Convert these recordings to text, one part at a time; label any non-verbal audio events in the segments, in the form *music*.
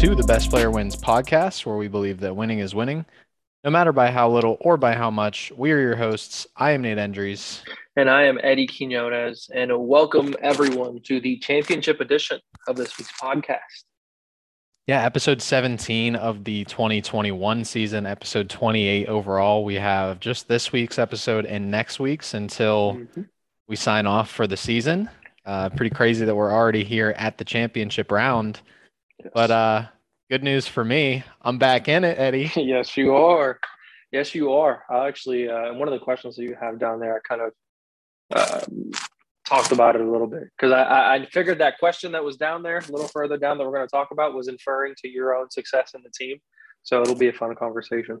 to the Best Player Wins podcast, where we believe that winning is winning, no matter by how little or by how much. We are your hosts. I am Nate Endries. And I am Eddie Quinones. And welcome everyone to the championship edition of this week's podcast. Yeah, episode 17 of the 2021 season, episode 28 overall. We have just this week's episode and next week's until mm-hmm. we sign off for the season. Uh, pretty crazy that we're already here at the championship round. Yes. But uh, good news for me, I'm back in it, Eddie. *laughs* yes, you are. Yes, you are. I actually, uh, one of the questions that you have down there, I kind of um, talked about it a little bit because I, I figured that question that was down there, a little further down that we're going to talk about, was inferring to your own success in the team. So it'll be a fun conversation.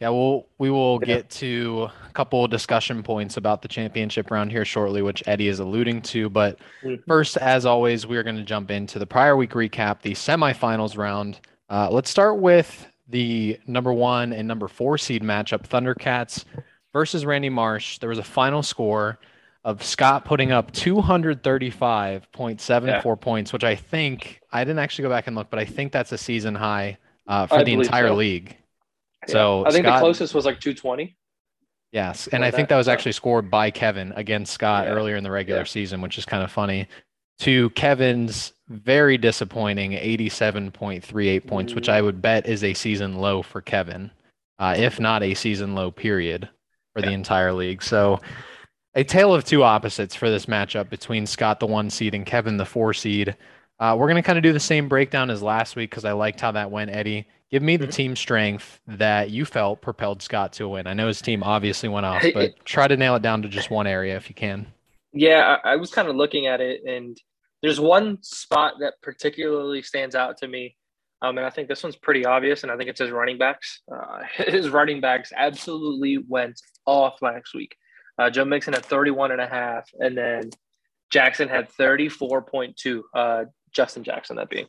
Yeah, we'll we will get to a couple discussion points about the championship round here shortly, which Eddie is alluding to. But mm-hmm. first, as always, we are going to jump into the prior week recap, the semifinals round. Uh, let's start with the number one and number four seed matchup, Thundercats versus Randy Marsh. There was a final score of Scott putting up 235.74 yeah. points, which I think I didn't actually go back and look, but I think that's a season high uh, for I the entire so. league. So I think Scott, the closest was like 220. Yes, and I think that was actually scored by Kevin against Scott yeah. earlier in the regular yeah. season, which is kind of funny. To Kevin's very disappointing 87.38 points, mm. which I would bet is a season low for Kevin, uh, if not a season low period for the entire league. So a tale of two opposites for this matchup between Scott, the one seed, and Kevin, the four seed. Uh, we're going to kind of do the same breakdown as last week because I liked how that went, Eddie. Give me the mm-hmm. team strength that you felt propelled Scott to a win. I know his team obviously went off, *laughs* but try to nail it down to just one area if you can. Yeah, I, I was kind of looking at it, and there's one spot that particularly stands out to me. Um, and I think this one's pretty obvious, and I think it's his running backs. Uh, *laughs* his running backs absolutely went off last week. Uh, Joe Mixon had 31 and a half, and then Jackson had 34.2. Uh, Justin Jackson, that being.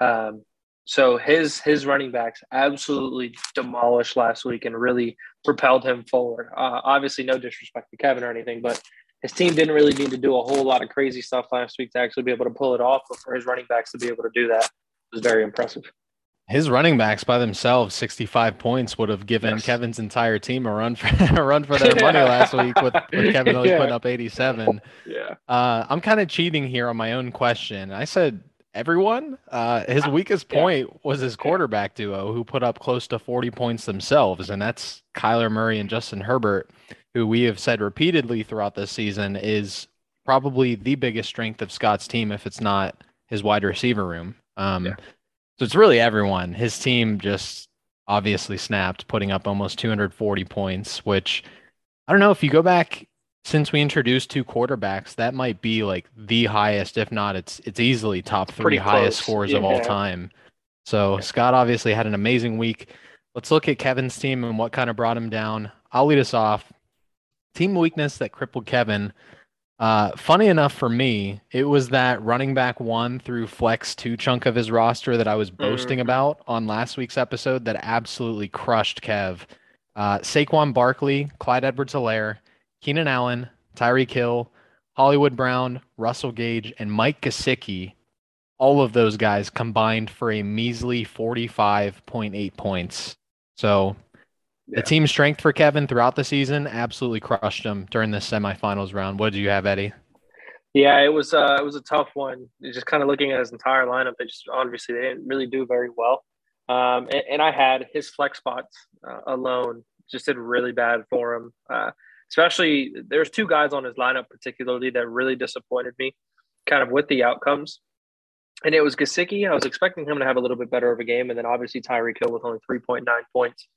Um, so his his running backs absolutely demolished last week and really propelled him forward. Uh, obviously, no disrespect to Kevin or anything, but his team didn't really need to do a whole lot of crazy stuff last week to actually be able to pull it off. But for his running backs to be able to do that was very impressive. His running backs by themselves, 65 points, would have given yes. Kevin's entire team a run for *laughs* a run for their money *laughs* last week with, with Kevin only yeah. putting up 87. Yeah. Uh, I'm kind of cheating here on my own question. I said everyone. Uh, his weakest point yeah. was his quarterback duo, who put up close to 40 points themselves, and that's Kyler Murray and Justin Herbert, who we have said repeatedly throughout this season is probably the biggest strength of Scott's team, if it's not his wide receiver room. Um, yeah. So it's really everyone. His team just obviously snapped, putting up almost 240 points, which I don't know if you go back since we introduced two quarterbacks, that might be like the highest, if not, it's it's easily top three highest scores yeah. of all time. So yeah. Scott obviously had an amazing week. Let's look at Kevin's team and what kind of brought him down. I'll lead us off. Team weakness that crippled Kevin. Uh, funny enough for me, it was that running back one through flex two chunk of his roster that I was boasting mm. about on last week's episode that absolutely crushed Kev. Uh, Saquon Barkley, Clyde Edwards Helaire, Keenan Allen, Tyreek Hill, Hollywood Brown, Russell Gage, and Mike Gesicki, all of those guys combined for a measly 45.8 points. So yeah. the team strength for Kevin throughout the season absolutely crushed him during the semifinals round. What do you have, Eddie? Yeah, it was uh, it was a tough one. Just kind of looking at his entire lineup, they just obviously they didn't really do very well. Um, and, and, I had his flex spots uh, alone just did really bad for him. Uh, especially there's two guys on his lineup particularly that really disappointed me kind of with the outcomes. And it was Gesicki. I was expecting him to have a little bit better of a game. And then obviously Tyreek Hill with only 3.9 points.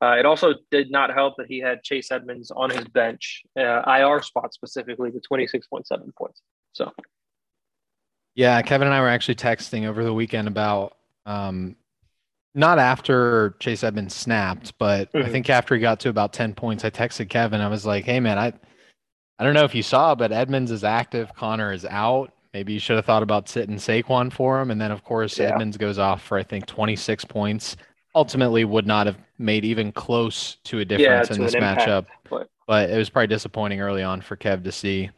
Uh, it also did not help that he had Chase Edmonds on his bench, uh, IR spot specifically, with 26.7 points. So, yeah, Kevin and I were actually texting over the weekend about um, not after Chase Edmonds snapped, but mm-hmm. I think after he got to about 10 points, I texted Kevin. I was like, hey, man, I, I don't know if you saw, but Edmonds is active. Conner is out. Maybe you should have thought about sitting Saquon for him. And then, of course, yeah. Edmonds goes off for, I think, 26 points. Ultimately, would not have made even close to a difference yeah, in this matchup. But... but... it was probably disappointing early on for Kev to see.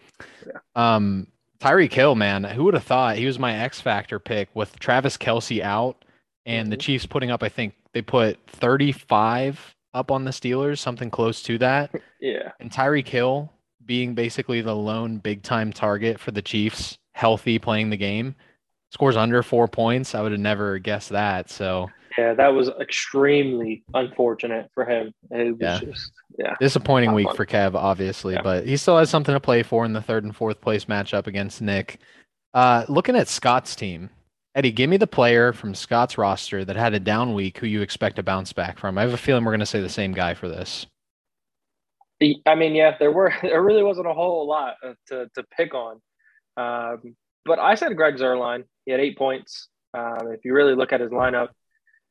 Yeah. Um, Tyreek Hill, man, who would have thought he was my X factor pick with Travis Kelce out and mm-hmm. the Chiefs putting up, I think they put 35 up on the Steelers, something close to that. *laughs* Yeah. And Tyreek Hill being basically the lone big time target for the Chiefs, healthy playing the game, scores under four points. I would have never guessed that. So yeah, that was extremely unfortunate for him. yeah. Just, yeah. Disappointing week fun. for Kev, obviously, yeah. but he still has something to play for in the third and fourth place matchup against Nick. Uh, looking at Scott's team, Eddie, give me the player from Scott's roster that had a down week who you expect to bounce back from. I have a feeling we're going to say the same guy for this. I mean, yeah, there were *laughs* there really wasn't a whole lot uh, to to pick on, um, but I said Greg Zuerlein. He had eight points. Um, if you really look at his lineup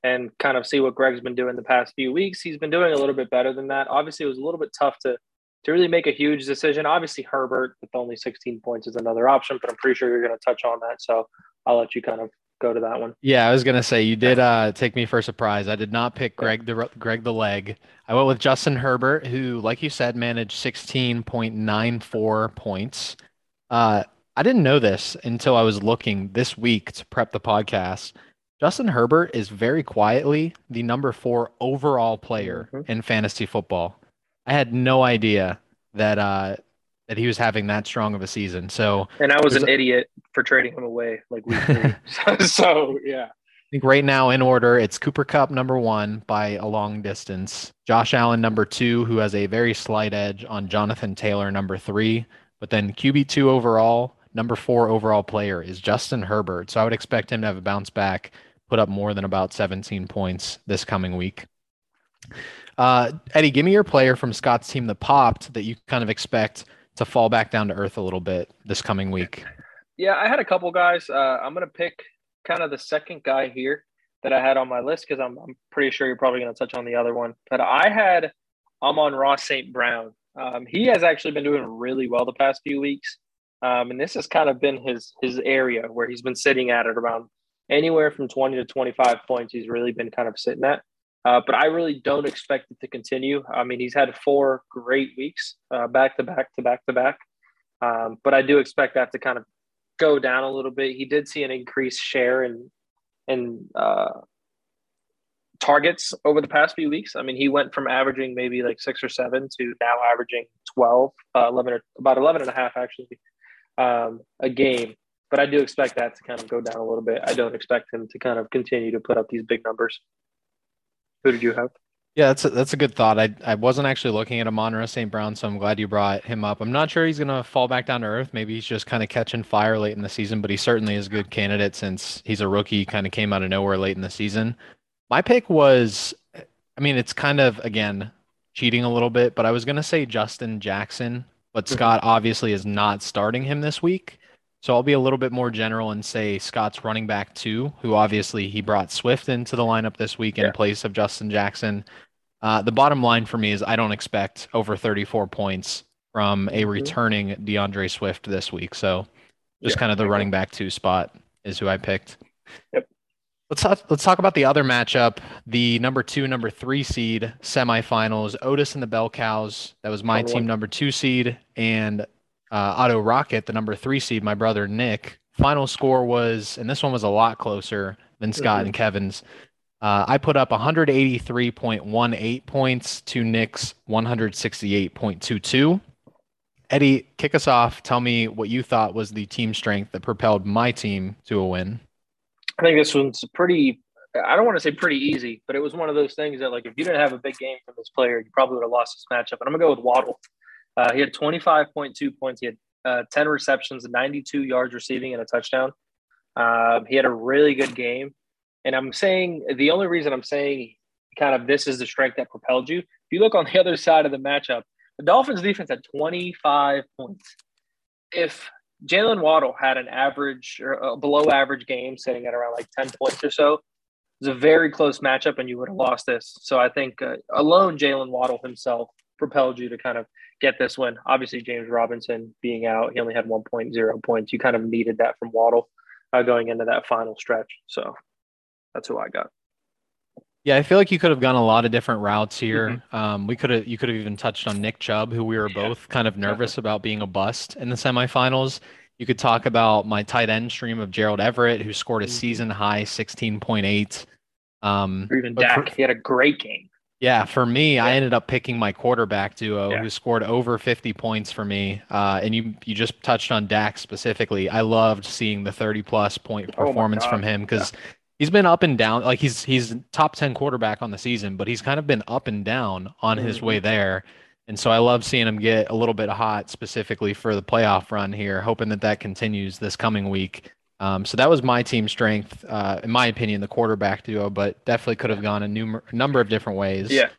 and kind of see what Greg's been doing the past few weeks, he's been doing a little bit better than that. Obviously, it was a little bit tough to to really make a huge decision. Obviously, Herbert with only 16 points is another option, but I'm pretty sure you're going to touch on that. So I'll let you kind of go to that one. Yeah, I was gonna say you did *laughs* uh, take me for a surprise. I did not pick Greg the Greg the leg. I went with Justin Herbert, who, like you said, managed 16.94 points. Uh, I didn't know this until I was looking this week to prep the podcast. Justin Herbert is very quietly the number four overall player mm-hmm. in fantasy football. I had no idea that uh, that he was having that strong of a season. So, and I was, an idiot for trading him away like week three. *laughs* *laughs* so, so, yeah. I think right now in order, it's Cooper Kupp number one by a long distance, Josh Allen number two, who has a very slight edge on Jonathan Taylor number three, but then QB two overall, number four overall player is Justin Herbert. So I would expect him to have a bounce back, put up more than about 17 points this coming week. Uh, Eddie, give me your player from Scott's team that popped that you kind of expect to fall back down to earth a little bit this coming week? Yeah, I had a couple guys. Uh, I'm going to pick kind of the second guy here that I had on my list because I'm, I'm pretty sure you're probably going to touch on the other one. But I had Amon-Ra St. Brown. Um, he has actually been doing really well the past few weeks. Um, and this has kind of been his his area where he's been sitting at it around anywhere from 20 to 25 points. He's really been kind of sitting at. Uh, but I really don't expect it to continue. I mean, he's had four great weeks uh, back to back to back to back. Um, but I do expect that to kind of go down a little bit. He did see an increased share in in uh, targets over the past few weeks. I mean, he went from averaging maybe like six or seven to now averaging 12, uh, 11 or about 11 and a half actually um, a game. But I do expect that to kind of go down a little bit. I don't expect him to kind of continue to put up these big numbers. Who did you have? Yeah, that's a, that's a good thought. I I wasn't actually looking at Amon-Ra St. Brown, so I'm glad you brought him up. I'm not sure he's gonna fall back down to earth. Maybe he's just kind of catching fire late in the season, but he certainly is a good candidate since he's a rookie, kind of came out of nowhere late in the season. My pick was, I mean, it's kind of again cheating a little bit, but I was gonna say Justin Jackson, but mm-hmm. Scott obviously is not starting him this week. So I'll be a little bit more general and say Scott's running back two, who obviously he brought Swift into the lineup this week in yeah. place of Justin Jackson. Uh, the bottom line for me is I don't expect over 34 points from a mm-hmm. returning D'Andre Swift this week. So just yeah. kind of the running back two spot is who I picked. Yep. Let's talk, let's talk about the other matchup, the number two, number three seed semifinals. Otis and the Bell Cows. That was my team, number two seed, and uh, Auto Rocket, the number three seed, my brother Nick. Final score was, and this one was a lot closer than Scott mm-hmm. and Kevin's. Uh, I put up 183.18 points to Nick's 168.22. Eddie, kick us off. Tell me what you thought was the team strength that propelled my team to a win. I think this one's pretty. I don't want to say pretty easy, but it was one of those things that, like, if you didn't have a big game from this player, you probably would have lost this matchup. And I'm gonna go with Waddle. Uh, he had 25.2 points. He had uh, 10 receptions, 92 yards receiving, and a touchdown. Uh, he had a really good game. And I'm saying the only reason I'm saying kind of this is the strength that propelled you. If you look on the other side of the matchup, the Dolphins defense had 25 points. If Jaylen Waddle had an average or below average game sitting at around like 10 points or so, it was a very close matchup and you would have lost this. So I think uh, alone Jaylen Waddle himself propelled you to kind of get this win. Obviously, James Robinson being out, he only had 1.0 points. You kind of needed that from Waddle uh, going into that final stretch. So that's who I got. Yeah, I feel like you could have gone a lot of different routes here. Mm-hmm. Um, we could have you could have even touched on Nick Chubb, who we were both kind of nervous about being a bust in the semifinals. You could talk about my tight end stream of Gerald Everett, who scored a Mhm. season high 16.8. Um, Or even but Dak. for- he had a great game. Yeah, for me, I ended up picking my quarterback duo Yeah. who scored over 50 points for me. Uh, and you you just touched on Dak specifically. I loved seeing the 30 plus point Oh performance God. from him because he's been up and down. Like he's he's top 10 quarterback on the season, but he's kind of been up and down on his Mhm. way there. And so I love seeing him get a little bit hot specifically for the playoff run here, hoping that that continues this coming week. Um, so that was my team strength, uh, in my opinion, the quarterback duo, but definitely could have gone a numer- number of different ways. Yeah.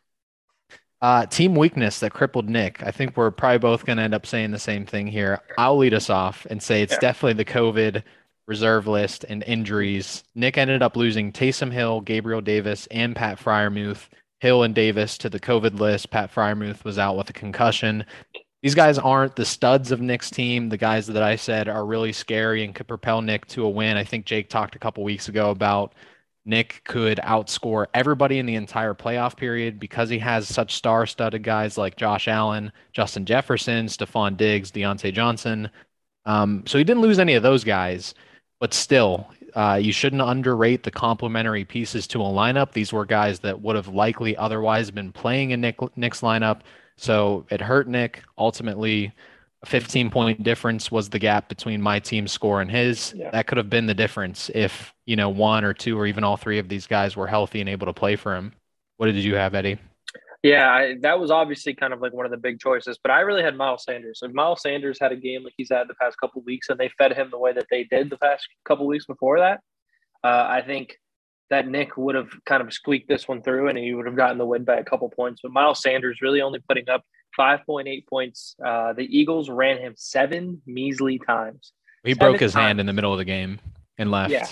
Uh, team weakness that crippled Nick. I think we're probably both going to end up saying the same thing here. I'll lead us off and say it's Yeah. definitely the COVID reserve list and injuries. Nick ended up losing Taysom Hill, Gabriel Davis, and Pat Freiermuth. Hill and Davis to the COVID list. Pat Freiermuth was out with a concussion. These guys aren't the studs of Nick's team. The guys that I said are really scary and could propel Nick to a win. I think Jake talked a couple weeks ago about Nick could outscore everybody in the entire playoff period because he has such star-studded guys like Josh Allen, Justin Jefferson, Stefon Diggs, Diontae Johnson. Um, so he didn't lose any of those guys, but still, uh, you shouldn't underrate the complementary pieces to a lineup. These were guys that would have likely otherwise been playing in Nick, Nick's lineup. So it hurt Nick. Ultimately, a 15 point difference was the gap between my team's score and his. Yeah. That could have been the difference if, you know, one or two or even all three of these guys were healthy and able to play for him. What did you have, Eddie? Yeah, I, that was obviously kind of like one of the big choices, but I really had Miles Sanders. If Miles Sanders had a game like he's had the past couple weeks, and they fed him the way that they did the past couple weeks before that, uh, I think that Nick would have kind of squeaked this one through, and he would have gotten the win by a couple points. But Miles Sanders really only putting up five point eight points. Uh, the Eagles ran him seven measly times. He Seven broke his hand in the middle of the game and left. Yeah.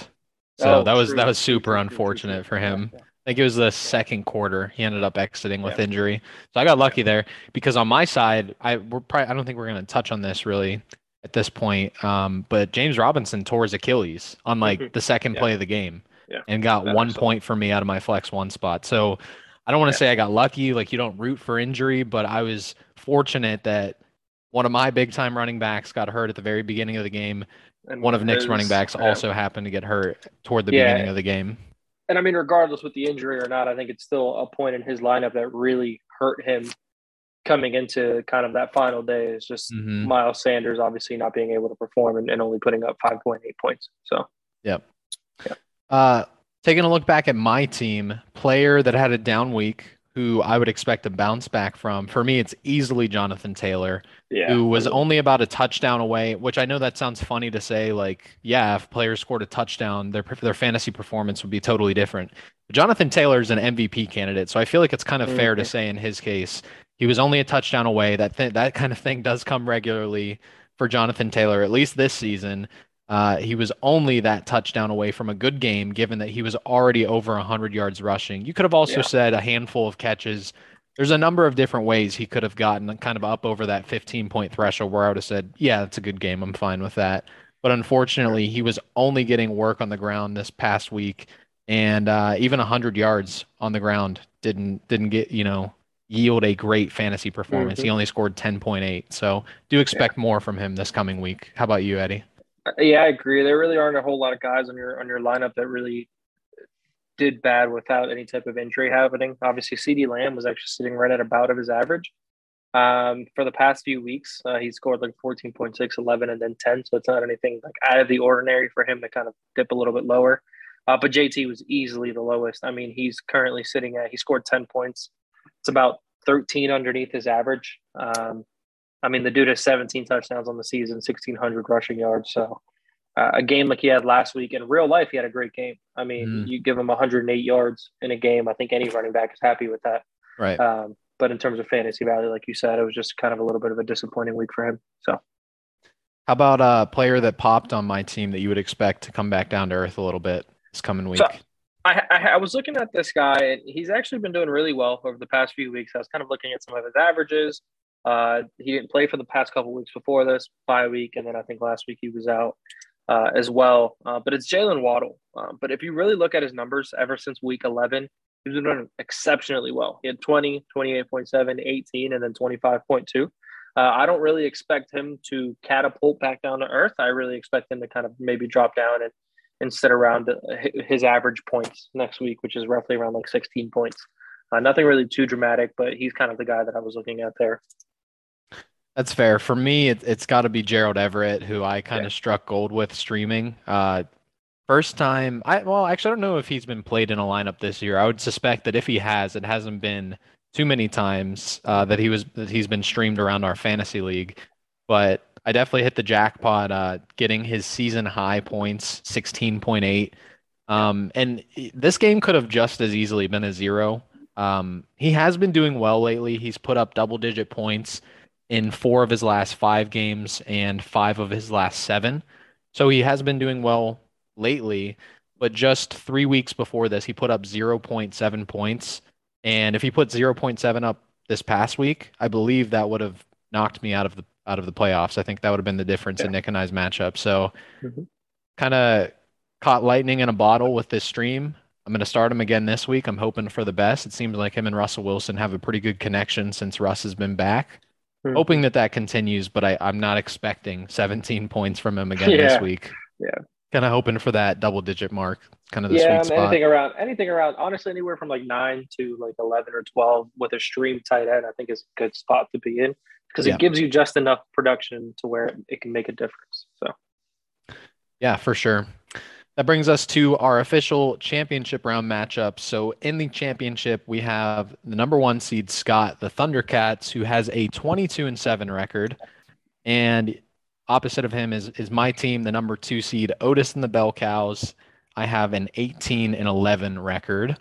So Oh, that was true, that was super unfortunate for him. yeah. I think it was the second quarter. He ended up exiting with Yeah. injury. So I got lucky there because on my side, I we're probably I don't think we're going to touch on this really at this point. Um, but James Robinson tore his Achilles on like Mhm. the second play of the game Yeah. and got That one point for me out of my flex one spot. So I don't want to Yeah. say I got lucky. Like you don't root for injury, but I was fortunate that one of my big time running backs got hurt at the very beginning of the game. And One of Nick's running backs yeah. also happened to get hurt toward the Yeah. beginning of the game. and I mean, regardless with the injury or not, I think it's still a point in his lineup that really hurt him coming into kind of that final day. Is just Mhm. Miles Sanders obviously not being able to perform and, and only putting up five point eight points. So Uh, taking a look back at my team, player that had a down week, who I would expect to bounce back from. For me, it's easily Jonathan Taylor, yeah, who was only about a touchdown away. Which I know that sounds funny to say. Like, yeah, if players scored a touchdown, their their fantasy performance would be totally different. But Jonathan Taylor is an MVP candidate, so I feel like it's kind of fair to Mhm. say in his case, he was only a touchdown away. That th- that kind of thing does come regularly for Jonathan Taylor, at least this season. Uh, he was only that touchdown away from a good game, given that he was already over 100 yards rushing. You could have also Yeah. said a handful of catches. There's a number of different ways he could have gotten kind of up over that 15 point threshold where I would have said, yeah, that's a good game. I'm fine with that. But unfortunately, he was only getting work on the ground this past week, and uh, even 100 yards on the ground didn't didn't get you know yield a great fantasy performance. He Mhm. only scored 10.8. So do expect more from him this coming week. How about you, Eddie? Yeah, I agree. There really aren't a whole lot of guys on your on your lineup that really did bad without any type of injury happening. Obviously, CeeDee Lamb was actually sitting right at about of his average. Um, for the past few weeks, uh, he scored like 14.6, 11, and then 10. So it's not anything like out of the ordinary for him to kind of dip a little bit lower. Uh, but JT was easily the lowest. I mean, he's currently sitting at, he scored 10 points. It's about 13 underneath his average. Um, I mean, the dude has 17 touchdowns on the season, 1,600 rushing yards. So uh, a game like he had last week in real life, he had a great game. I mean, Mm. you give him 108 yards in a game. I think any running back is happy with that. Right. Um, but in terms of fantasy value, like you said, it was just kind of a little bit of a disappointing week for him. So How about a player that popped on my team that you would expect to come back down to earth a little bit this coming week? So- I, I, I was looking at this guy, and he's actually been doing really well over the past few weeks. I was kind of looking at some of his averages. Uh, he didn't play for the past couple weeks before this bye week, and then I think last week he was out uh, as well. Uh, but it's Jaylen Waddle. Um, but if you really look at his numbers ever since week 11, he's been doing exceptionally well. He had 20, 28.7, 18, and then 25.2. Uh, I don't really expect him to catapult back down to earth. I really expect him to kind of maybe drop down and, and sit around uh, his average points next week, which is roughly around like 16 points. Uh, nothing really too dramatic, but he's kind of the guy that I was looking at there. That's fair. For me, it, has got to be Gerald Everett, who I kind of yeah. struck gold with streaming. Uh, first time, I well, actually, I don't know if he's been played in a lineup this year. I would suspect that if he has, it hasn't been too many times uh, that he was that he's been streamed around our fantasy league. But I definitely hit the jackpot, uh, getting his season high points, sixteen point eight. Um, and this game could have just as easily been a zero. Um, he has been doing well lately. He's put up double digit points in four of his last five games and five of his last seven. So he has been doing well lately. But just three weeks before this, he put up 0.7 points. And if he put 0.7 up this past week, I believe that would have knocked me out of the out of the playoffs. I think that would have been the difference yeah. in Nick and I's matchup. So mm-hmm. kind of caught lightning in a bottle with this stream. I'm going to start him again this week. I'm hoping for the best. It seems like him and Russell Wilson have a pretty good connection since Russ has been back. Mm-hmm. Hoping that that continues, but I, I'm not expecting 17 points from him again yeah. this week. Yeah. Kind of hoping for that double digit mark. Kind of the yeah, sweet spot. anything around anything around honestly anywhere from like nine to like 11 or 12 with a stream tight end, I think is a good spot to be in because yeah. it gives you just enough production to where it can make a difference. So, yeah, for sure. That brings us to our official championship round matchup. So in the championship, we have the number one seed Scott, the Thundercats, who has a 22 and seven record, and opposite of him is is my team, the number two seed Otis and the Bell Cows. I have an 18 and 11 record.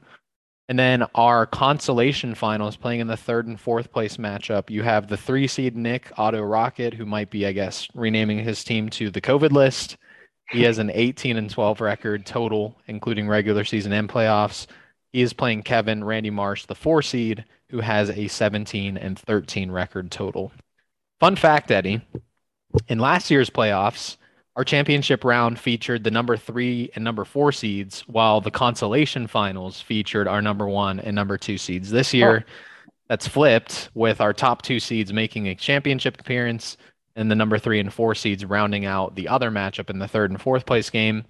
And then our consolation finals playing in the third and fourth place matchup. You have the three seed Nick Auto Rocket, who might be, I guess, renaming his team to the COVID list. He has an 18 and 12 record total, including regular season and playoffs. He is playing Kevin Randy Marsh, the four seed, who has a 17 and 13 record total. Fun fact, Eddie, in last year's playoffs, our championship round featured the number three and number four seeds, while the consolation finals featured our number one and number two seeds. This year, oh. that's flipped with our top two seeds making a championship appearance and the number three and four seeds rounding out the other matchup in the third and fourth place game.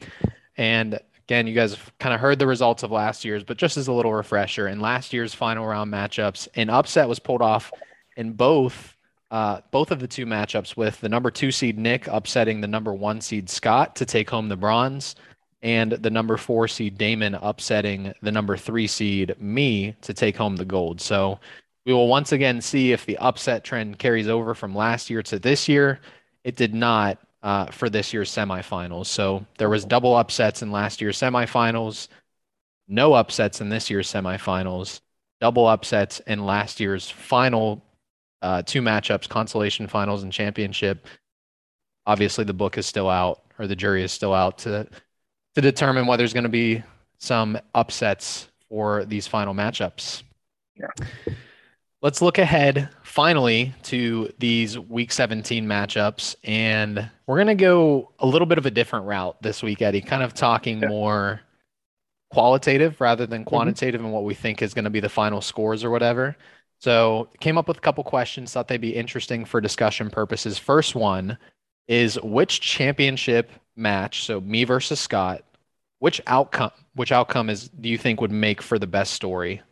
And again, you guys have kind of heard the results of last year's, but just as a little refresher, in last year's final round matchups, an upset was pulled off in both uh, both of the two matchups with the number two seed Nick upsetting the number one seed Scott to take home the bronze, and the number four seed Damon upsetting the number three seed me to take home the gold. So we will once again see if the upset trend carries over from last year to this year. It did not uh, for this year's semifinals. So there was double upsets in last year's semifinals, no upsets in this year's semifinals, double upsets in last year's final uh, two matchups, consolation finals and championship. Obviously, the book is still out, or the jury is still out to to determine whether there's going to be some upsets for these final matchups. Yeah. Let's look ahead finally to these week 17 matchups. And we're going to go a little bit of a different route this week, Eddie, kind of talking yeah. more qualitative rather than mm-hmm. quantitative mm-hmm. and what we think is going to be the final scores or whatever. So, came up with a couple questions, thought they'd be interesting for discussion purposes. First one is which championship match, so me versus Scott, which outcome which outcome is do you think would make for the best story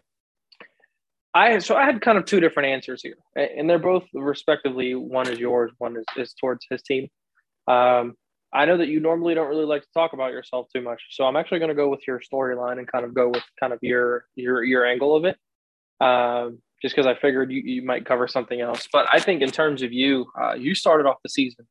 I so I had kind of two different answers here, and they're both respectively. One is yours, one is, is towards his team. Um, I know that you normally don't really like to talk about yourself too much, so I'm actually going to go with your storyline and kind of go with kind of your your your angle of it. Um, just because I figured you, you might cover something else, but I think in terms of you, uh, you started off the season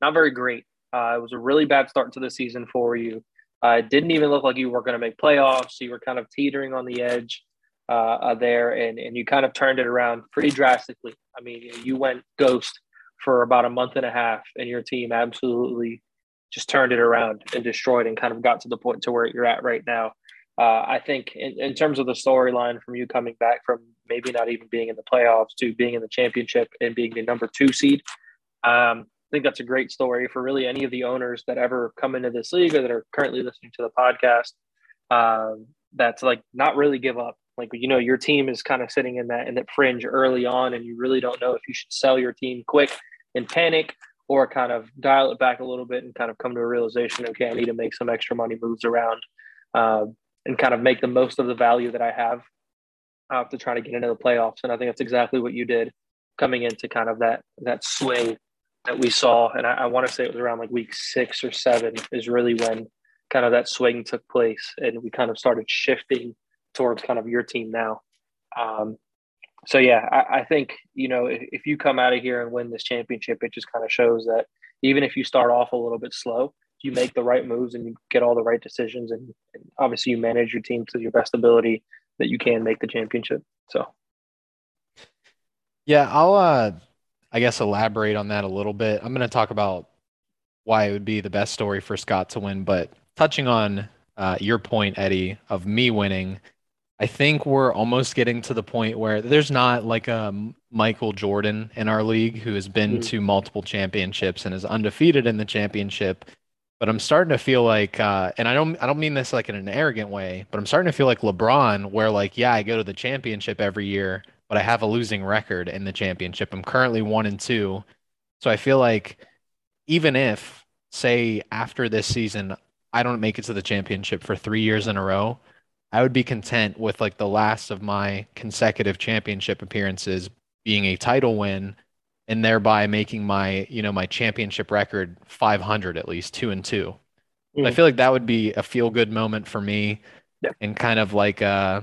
not very great. Uh, it was a really bad start to the season for you. Uh, it didn't even look like you were going to make playoffs. You were kind of teetering on the edge uh, uh, there, and and you kind of turned it around pretty drastically. I mean, you went ghost for about a month and a half, and your team absolutely just turned it around and destroyed, and kind of got to the point to where you're at right now. Uh, I think in, in terms of the storyline from you coming back from maybe not even being in the playoffs to being in the championship and being the number two seed, um, I think that's a great story for really any of the owners that ever come into this league or that are currently listening to the podcast. Um, that's like not really give up Like you know, your team is kind of sitting in that in that fringe early on, and you really don't know if you should sell your team quick and panic or kind of dial it back a little bit and kind of come to a realization. Okay, I need to make some extra money moves around uh, and kind of make the most of the value that I have uh, to try to get into the playoffs. And I think that's exactly what you did coming into kind of that that swing that we saw. And I, I want to say it was around like week six or seven is really when kind of that swing took place and we kind of started shifting towards kind of your team now. Um, so yeah, I, I, think you know if, if you come out of here and win this championship, it just kind of shows that even if you start off a little bit slow, you make the right moves and you get all the right decisions, and, and obviously you manage your team to your best ability that you can make the championship. So yeah, I'll uh, I guess elaborate on that a little bit. I'm going to talk about why it would be the best story for Scott to win, but touching on uh, your point, Eddie, of me winning I think we're almost getting to the point where there's not like a Michael Jordan in our league who has been mm-hmm. to multiple championships and is undefeated in the championship. But I'm starting to feel like, uh, and I don't, I don't mean this like in an arrogant way, but I'm starting to feel like LeBron, where like, yeah, I go to the championship every year, but I have a losing record in the championship. I'm currently one and two, so I feel like even if, say, after this season, I don't make it to the championship for three years in a row, I would be content with like the last of my consecutive championship appearances being a title win and thereby making my, you know, my championship record 500 at least, 2 and 2. Mm. I feel like that would be a feel good moment for me yeah. and kind of like uh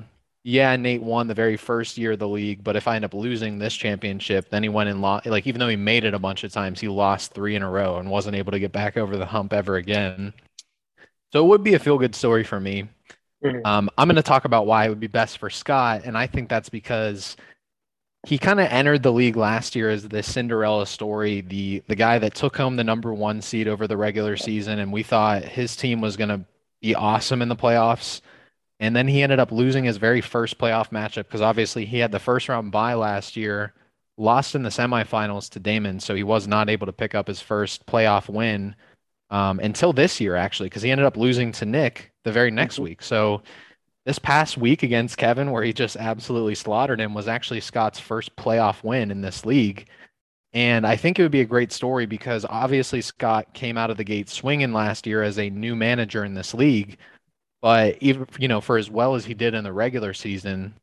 yeah, Nate won the very first year of the league, but if I end up losing this championship, then he went and lost. Like, even though he made it a bunch of times, he lost three in a row and wasn't able to get back over the hump ever again. So it would be a feel good story for me. Mm-hmm. Um, I'm going to talk about why it would be best for Scott, and I think that's because he kind of entered the league last year as the Cinderella story, the the guy that took home the number one seed over the regular season, and we thought his team was going to be awesome in the playoffs. And then he ended up losing his very first playoff matchup because obviously he had the first round bye last year, lost in the semifinals to Damon, so he was not able to pick up his first playoff win um, until this year, actually, because he ended up losing to Nick the very next week. So this past week against Kevin, where he just absolutely slaughtered him, was actually Scott's first playoff win in this league. And I think it would be a great story because obviously Scott came out of the gate swinging last year as a new manager in this league. But even, you know, for as well as he did in the regular season,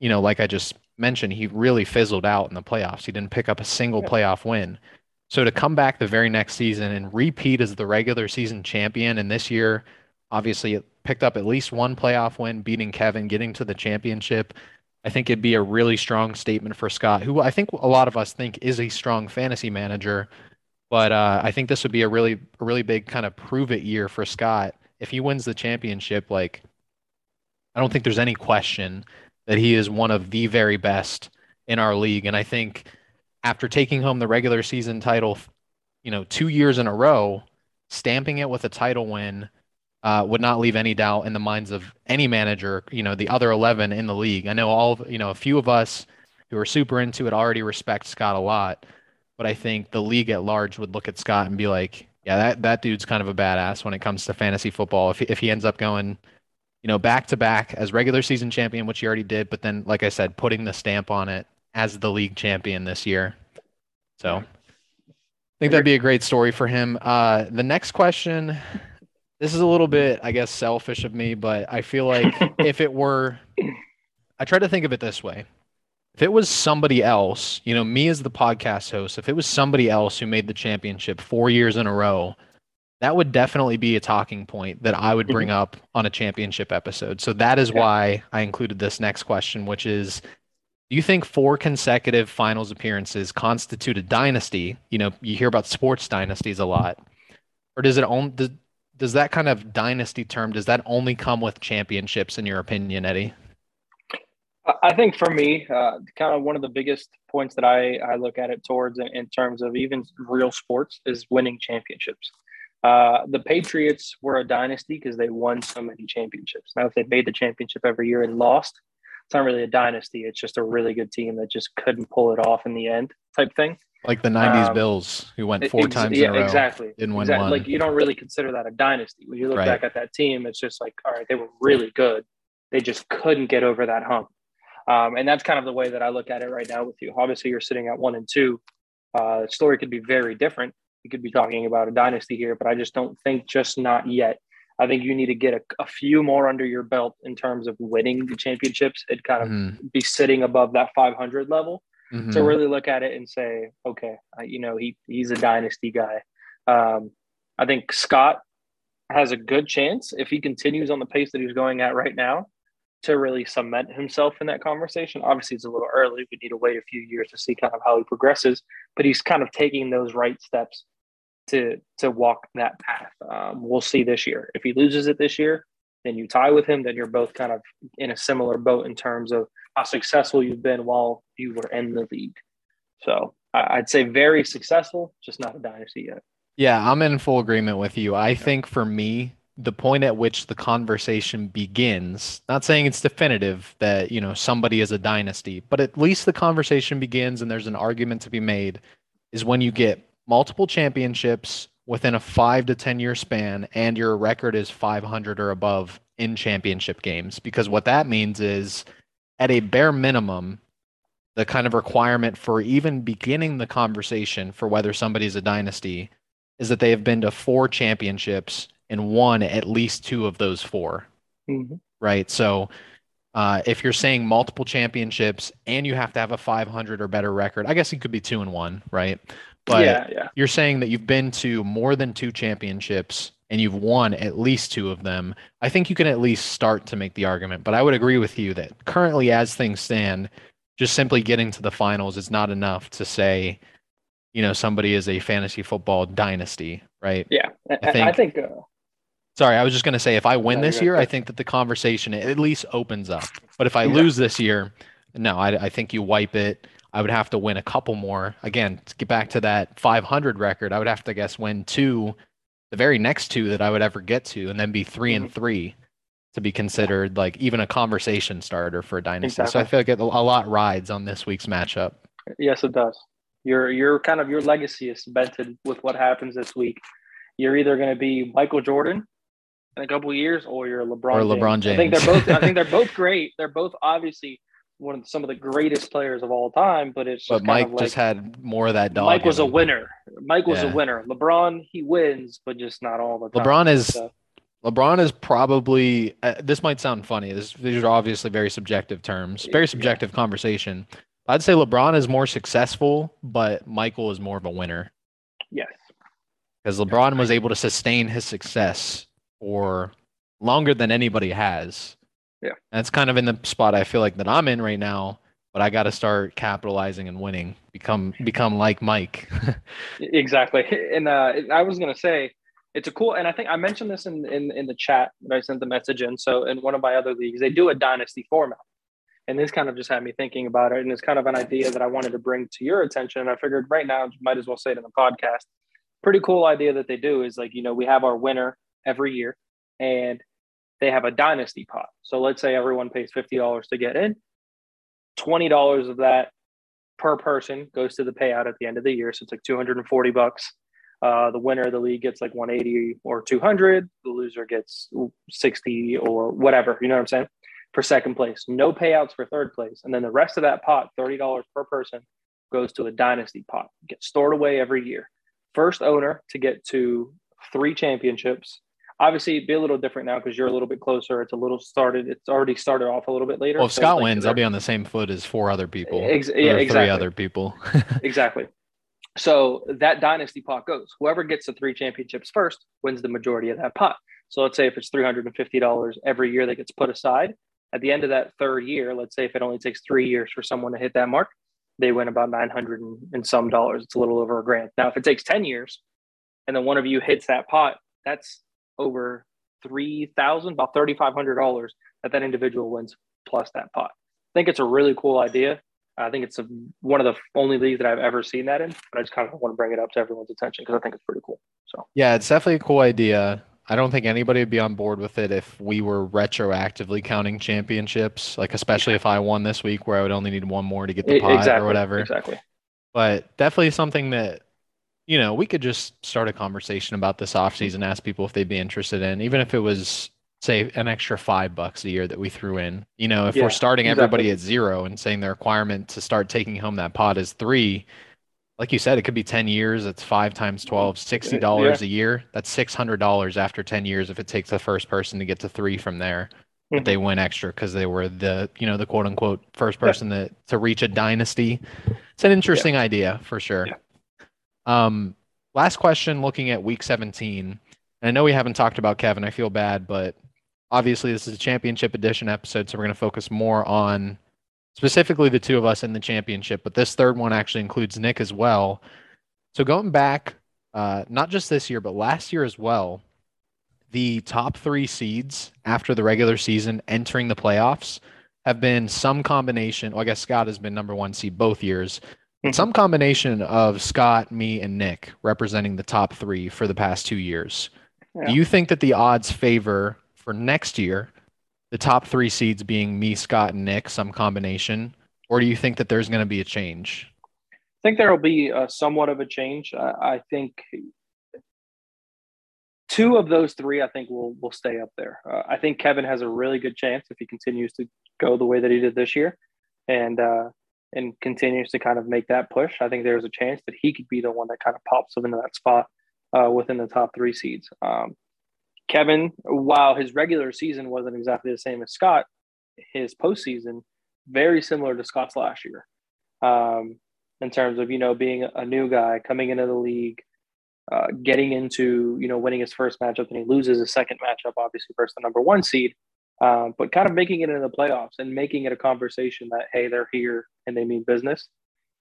you know, like I just mentioned, he really fizzled out in the playoffs. He didn't pick up a single playoff win. So to come back the very next season and repeat as the regular season champion, and this year, obviously, it picked up at least one playoff win, beating Kevin, getting to the championship. I think it'd be a really strong statement for Scott, who I think a lot of us think is a strong fantasy manager. But uh, I think this would be a really, really big kind of prove it year for Scott. If he wins the championship, like, I don't think there's any question that he is one of the very best in our league. And I think after taking home the regular season title, you know, two years in a row, stamping it with a title win uh, would not leave any doubt in the minds of any manager. You know, the other eleven in the league. I know all, of, you know, a few of us who are super into it already respect Scott a lot, but I think the league at large would look at Scott and be like, yeah, that that dude's kind of a badass when it comes to fantasy football. If he, if he ends up going, you know, back to back as regular season champion, which he already did, but then, like I said, putting the stamp on it as the league champion this year. So I think that'd be a great story for him. Uh, the next question, this is a little bit, I guess, selfish of me, but I feel like *laughs* if it were, I try to think of it this way. If it was somebody else, you know, me as the podcast host, if it was somebody else who made the championship four years in a row, that would definitely be a talking point that I would bring mm-hmm. up on a championship episode. So that is why I included this next question, which is do you think four consecutive finals appearances constitute a dynasty? You know, you hear about sports dynasties a lot. Or does it only does, that kind of dynasty term does that only come with championships in your opinion, Eddie? I think for me, uh, kind of one of the biggest points that I, I look at it towards in, in terms of even real sports is winning championships. Uh, the Patriots were a dynasty because they won so many championships. Now, if they made the championship every year and lost, it's not really a dynasty. It's just a really good team that just couldn't pull it off in the end, type thing. Like the '90s um, Bills, who went four ex- times yeah, in a row, exactly, didn't win exactly. one. Like you don't really consider that a dynasty. When you look right. back at that team, it's just like, all right, they were really good, They just couldn't get over that hump. Um, and that's kind of the way that I look at it right now with you. Obviously, you're sitting at one and two. Uh, story could be very different. We could be talking about a dynasty here, but I just don't think just not yet. I think you need to get a, a few more under your belt in terms of winning the championships and kind of mm-hmm. be sitting above that 500 level mm-hmm. to really look at it and say, okay, you know, he he's a dynasty guy. Um, I think Scott has a good chance if he continues on the pace that he's going at right now to really cement himself in that conversation. Obviously, it's a little early. We need to wait a few years to see kind of how he progresses, but he's kind of taking those right steps to to walk that path. Um, we'll see this year. If he loses it this year, then you tie with him. Then you're both kind of in a similar boat in terms of how successful you've been while you were in the league. So I'd say very successful, just not a dynasty yet. Yeah, I'm in full agreement with you. I think for me, the point at which the conversation begins, not saying it's definitive that, you know, somebody is a dynasty, but at least the conversation begins and there's an argument to be made is when you get multiple championships within a 5 to 10 year span and your record is 500 or above in championship games because what that means is at a bare minimum the kind of requirement for even beginning the conversation for whether somebody's a dynasty is that they have been to four championships and won at least two of those 4 mm-hmm. Right. So uh, if you're saying multiple championships and you have to have a 500 or better record, I guess it could be two and one, right? But yeah, yeah. you're saying that you've been to more than two championships and you've won at least two of them. I think you can at least start to make the argument. But I would agree with you that currently, as things stand, just simply getting to the finals is not enough to say you know somebody is a fantasy football dynasty, right? Yeah, I think. I think uh, sorry, I was just going to say if I win this year, I think that the conversation at least opens up. But if I yeah. lose this year, no, I, I think you wipe it. I would have to win a couple more. Again, to get back to that 500 record, I would have to guess win two, the very next two that I would ever get to, and then be 3 mm-hmm. and three to be considered like even a conversation starter for a dynasty. Exactly. So I feel like a lot rides on this week's matchup. Yes, it does. Your your kind of your legacy is cemented with what happens this week. You're either going to be Michael Jordan in a couple years, or you're LeBron. Or LeBron James. I think they're both. I think they're both *laughs* great. They're both obviously one of some of the greatest players of all time. But it's but Mike like, just had more of that dog. Mike was a winner. Mike was yeah. a winner. LeBron he wins, but just not all the time. LeBron is. So. LeBron is probably. Uh, this might sound funny. This, these are obviously very subjective terms, very subjective yeah. conversation. I'd say LeBron is more successful, but Michael is more of a winner. Yes. Because LeBron was able to sustain his success for longer than anybody has. Yeah. That's kind of in the spot I feel like that I'm in right now, but I got to start capitalizing and winning, become become like Mike. *laughs* exactly. *laughs* And uh, I was going to say it's a cool and I think I mentioned this in, in in the chat that I sent the message in. So in one of my other leagues, they do a dynasty format. And this kind of just had me thinking about it. And it's kind of an idea that I wanted to bring to your attention. And I figured right now, might as well say it in the podcast. Pretty cool idea that they do is like, you know, we have our winner every year and they have a dynasty pot. So let's say everyone pays $50 to get in. $20 of that per person goes to the payout at the end of the year. So it's like 240 bucks. Uh, the winner of the league gets like 180 or 200. The loser gets 60 or whatever. You know what I'm saying? for second place, no payouts for third place. And then the rest of that pot, $30 per person, goes to a dynasty pot, gets stored away every year. First owner to get to three championships. Obviously, it'd be a little different now because you're a little bit closer. It's a little started. It's already started off a little bit later. Well, if so Scott like wins, I'll be on the same foot as four other people. Ex- yeah, exactly. Three other people. *laughs* exactly. So that dynasty pot goes. Whoever gets the three championships first wins the majority of that pot. So let's say if it's $350 every year that gets put aside, at the end of that third year, let's say if it only takes three years for someone to hit that mark, they win about 900 and some dollars. It's a little over a grand. Now, if it takes 10 years and then one of you hits that pot, that's over 3000 about $3,500 that that individual wins plus that pot. I think it's a really cool idea. I think it's a, one of the only leagues that I've ever seen that in, but I just kind of want to bring it up to everyone's attention because I think it's pretty cool. So yeah, it's definitely a cool idea. I don't think anybody would be on board with it if we were retroactively counting championships, like especially if I won this week where I would only need one more to get the pot exactly, or whatever. Exactly. But definitely something that you know, we could just start a conversation about this offseason, ask people if they'd be interested in, even if it was say an extra five bucks a year that we threw in. You know, if yeah, we're starting exactly. everybody at zero and saying the requirement to start taking home that pot is three, like you said, it could be 10 years. It's five times 12, $60 yeah. a year. That's $600 after 10 years if it takes the first person to get to three from there. Mm-hmm. If they win extra because they were the, you know, the quote unquote first person yeah. to, to reach a dynasty. It's an interesting idea for sure. Um, last question looking at week 17. And I know we haven't talked about Kevin. I feel bad, but obviously this is a championship edition episode, so we're going to focus more on specifically the two of us in the championship. But this third one actually includes Nick as well. So going back, uh, not just this year, but last year as well, the top three seeds after the regular season entering the playoffs have been some combination. Well, I guess Scott has been number one seed both years. Mm-hmm. Some combination of Scott, me, and Nick representing the top three for the past two years. Yeah. Do you think that the odds favor for next year, the top three seeds being me, Scott, and Nick, some combination, or do you think that there's going to be a change? I think there will be a, somewhat of a change. I, I think two of those three, I think, will will stay up there. Uh, I think Kevin has a really good chance if he continues to go the way that he did this year, and uh, and continues to kind of make that push. I think there's a chance that he could be the one that kind of pops up into that spot uh, within the top three seeds. Um, Kevin, while his regular season wasn't exactly the same as Scott, his postseason very similar to Scott's last year, um, in terms of you know being a new guy coming into the league, uh, getting into you know winning his first matchup and he loses his second matchup, obviously versus the number one seed, um, but kind of making it into the playoffs and making it a conversation that hey they're here and they mean business.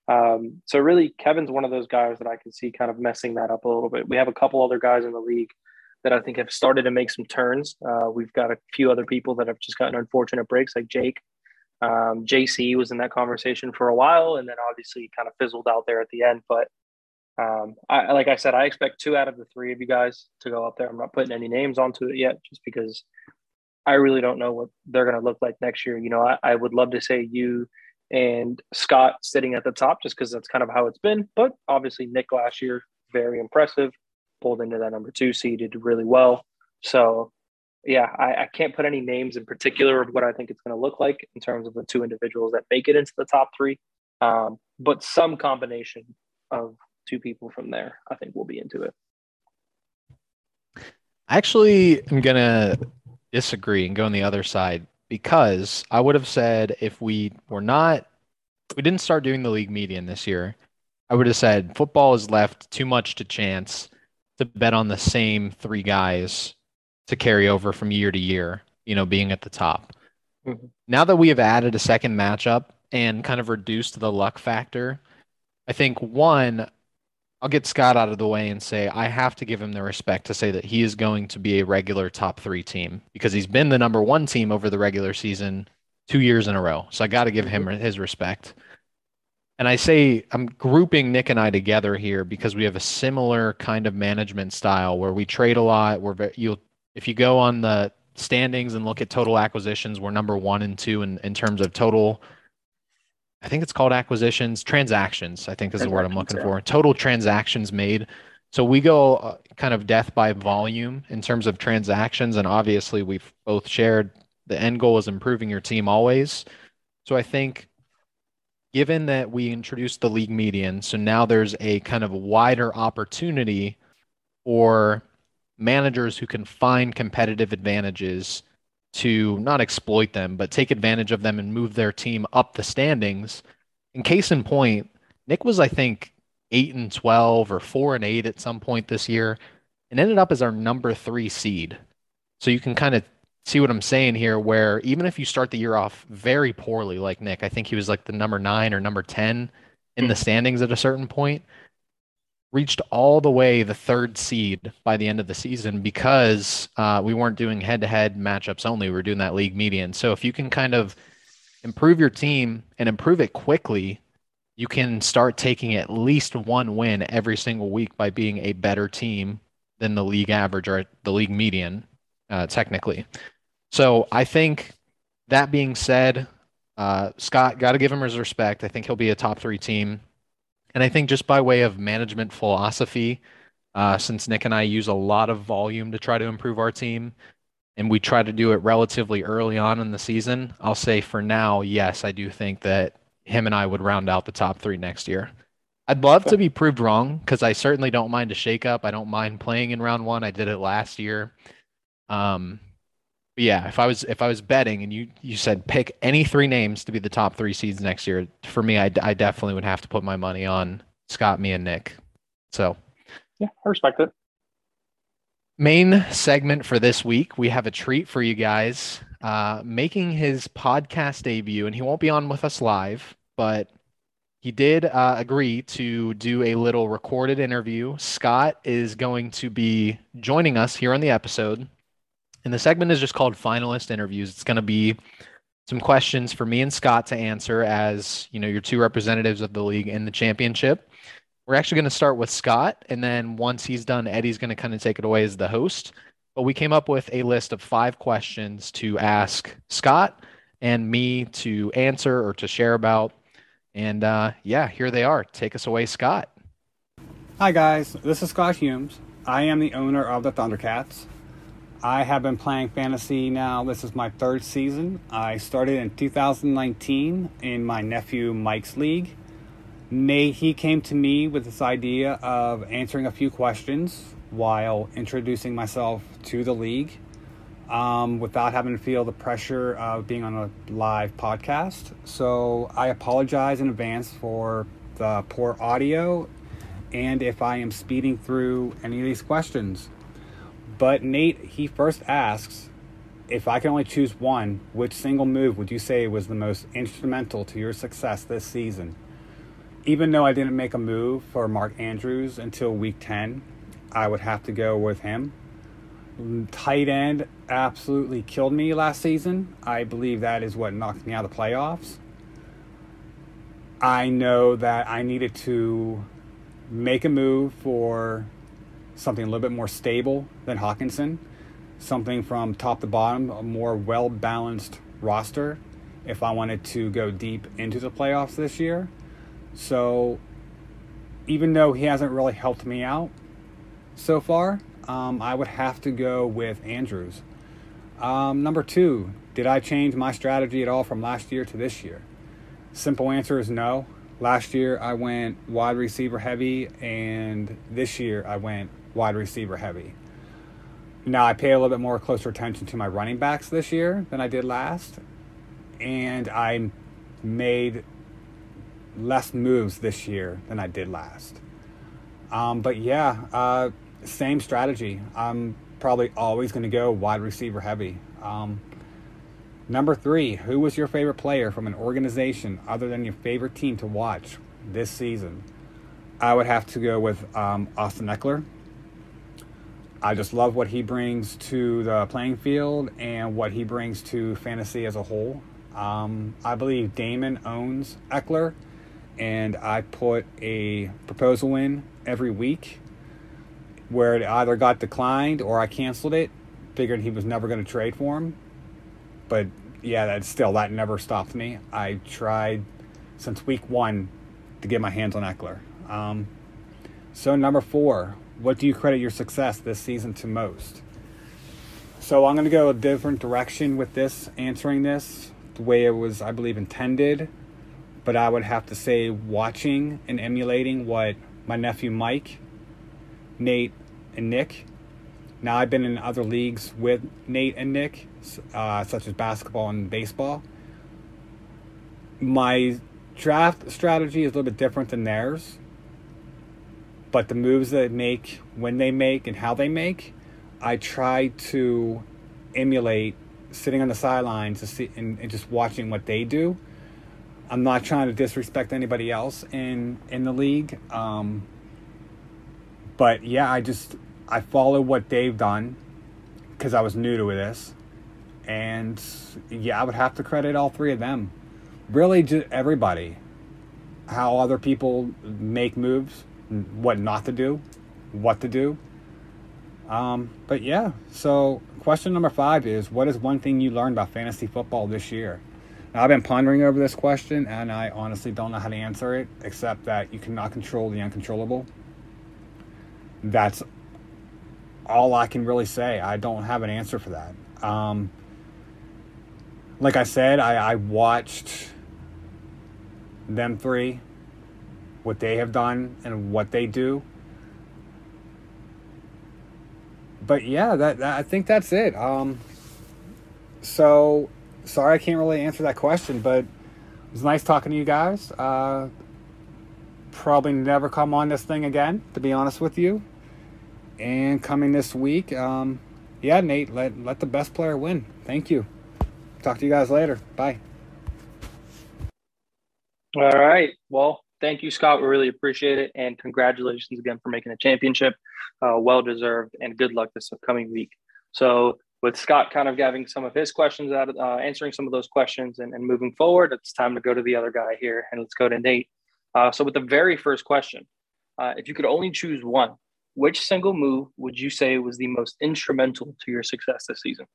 Um, so really, Kevin's one of those guys that I can see kind of messing that up a little bit. We have a couple other guys in the league that I think have started to make some turns. Uh, we've got a few other people that have just gotten unfortunate breaks, like Jake. Um, JC was in that conversation for a while, and then obviously kind of fizzled out there at the end. But um, I, like I said, I expect two out of the three of you guys to go up there. I'm not putting any names onto it yet, just because I really don't know what they're going to look like next year. You know, I, I would love to say you and Scott sitting at the top, just because that's kind of how it's been. But obviously, Nick last year, very impressive pulled into that number two seed. did really well. So, yeah, I, I can't put any names in particular of what I think it's going to look like in terms of the two individuals that make it into the top three. Um, but some combination of two people from there, I think we'll be into it. Actually, I actually am going to disagree and go on the other side because I would have said if we were not, we didn't start doing the league median this year, I would have said football is left too much to chance to bet on the same three guys to carry over from year to year, you know, being at the top. Mm-hmm. Now that we have added a second matchup and kind of reduced the luck factor, I think one, I'll get Scott out of the way and say I have to give him the respect to say that he is going to be a regular top three team because he's been the number one team over the regular season two years in a row. So I got to give him mm-hmm. his respect. And I say I'm grouping Nick and I together here because we have a similar kind of management style where we trade a lot. We're you'll if you go on the standings and look at total acquisitions, we're number one and two in, in terms of total. I think it's called acquisitions, transactions. I think is the word I'm looking yeah. for. Total transactions made. So we go uh, kind of death by volume in terms of transactions, and obviously we've both shared the end goal is improving your team always. So I think given that we introduced the league median, so now there's a kind of wider opportunity for managers who can find competitive advantages to not exploit them, but take advantage of them and move their team up the standings. In case in point, Nick was, I think, 8 and 12 or 4 and 8 at some point this year and ended up as our number three seed. So you can kind of see what I'm saying here, where even if you start the year off very poorly, like Nick, I think he was like the number nine or number 10 in the hmm. standings at a certain point, reached all the way the third seed by the end of the season because uh, we weren't doing head to head matchups only. We were doing that league median. So if you can kind of improve your team and improve it quickly, you can start taking at least one win every single week by being a better team than the league average or the league median, uh, technically. So I think that being said, uh, Scott, got to give him his respect. I think he'll be a top three team. And I think just by way of management philosophy, uh, since Nick and I use a lot of volume to try to improve our team, and we try to do it relatively early on in the season, I'll say for now, yes, I do think that him and I would round out the top three next year. I'd love to be proved wrong because I certainly don't mind a shakeup. I don't mind playing in round one. I did it last year. Um, yeah, if I was if I was betting and you you said pick any three names to be the top three seeds next year, for me, I, I definitely would have to put my money on Scott, me, and Nick. So yeah, I respect it. Main segment for this week, we have a treat for you guys. Uh, making his podcast debut, and he won't be on with us live, but he did uh, agree to do a little recorded interview. Scott is going to be joining us here on the episode. And the segment is just called Finalist Interviews. It's going to be some questions for me and Scott to answer as, you know, your two representatives of the league in the championship. We're actually going to start with Scott, and then once he's done, Eddie's going to kind of take it away as the host. But we came up with a list of five questions to ask Scott and me to answer or to share about. And uh, yeah, here they are. Take us away, Scott. Hi, guys. This is Scott Humes. I am the owner of the Thundercats. I have been playing fantasy now. This is my third season. I started in 2019 in my nephew Mike's league. Nate, he came to me with this idea of answering a few questions while introducing myself to the league um, without having to feel the pressure of being on a live podcast. So I apologize in advance for the poor audio and if I am speeding through any of these questions. But Nate, he first asks if I can only choose one, which single move would you say was the most instrumental to your success this season? even though I didn't make a move for Mark Andrews until week 10, I would have to go with him. Tight end absolutely killed me last season. I believe that is what knocked me out of the playoffs. I know that I needed to make a move for something a little bit more stable than Hockenson, something from top to bottom, a more well balanced roster if I wanted to go deep into the playoffs this year. So even though he hasn't really helped me out so far, um, I would have to go with Andrews. Um, number two, did I change my strategy at all from last year to this year? Simple answer is no. Last year I went wide receiver heavy, and this year I went wide receiver heavy. Now I pay a little bit more closer attention to my running backs this year than I did last, and I made less moves this year than I did last. Um, but yeah, uh, same strategy. I'm probably always going to go wide receiver heavy. Um, number three, who was your favorite player from an organization other than your favorite team to watch this season? I would have to go with um, Austin Ekeler. I just love what he brings to the playing field and what he brings to fantasy as a whole. Um, I believe Damon owns Ekeler, and I put a proposal in every week where it either got declined or I canceled it, figuring he was never going to trade for him. But yeah, that still that never stopped me. I tried since week one to get my hands on Ekeler. Um, so number four, what do you credit your success this season to most? So I'm going to go a different direction with this, answering this the way it was, I believe, intended but I would have to say watching and emulating what my nephew Mike, Nate, and Nick. Now I've been in other leagues with Nate and Nick, uh, such as basketball and baseball. My draft strategy is a little bit different than theirs, but the moves that they make, when they make, and how they make, I try to emulate sitting on the sidelines see and, and just watching what they do I'm not trying to disrespect anybody else in in the league. Um, but yeah, I just I follow what they've done because I was new to this, and yeah, I would have to credit all three of them. Really, just everybody. How other people make moves, what not to do, what to do. Um, but yeah, so question number five is: What is one thing you learned about fantasy football this year? Now, I've been pondering over this question, and I honestly don't know how to answer it, except that you cannot control the uncontrollable. That's all I can really say. I don't have an answer for that. Um, like I said, I, I watched them three, what they have done and what they do. But yeah, that, that I think that's it. Um, so sorry I can't really answer that question, but it was nice talking to you guys. Uh, probably never come on this thing again, to be honest with you. And coming this week, um, yeah, Nate, let let the best player win. Thank you. Talk to you guys later. Bye. All right. Well, thank you, Scott. We really appreciate it. And congratulations again for making a championship. Uh, well deserved. And good luck this upcoming week. So, with Scott kind of giving some of his questions out, uh, answering some of those questions and, and, moving forward, it's time to go to the other guy here. And let's go to Nate. Uh, so, with the very first question, uh, if you could only choose one, which single move would you say was the most instrumental to your success this season?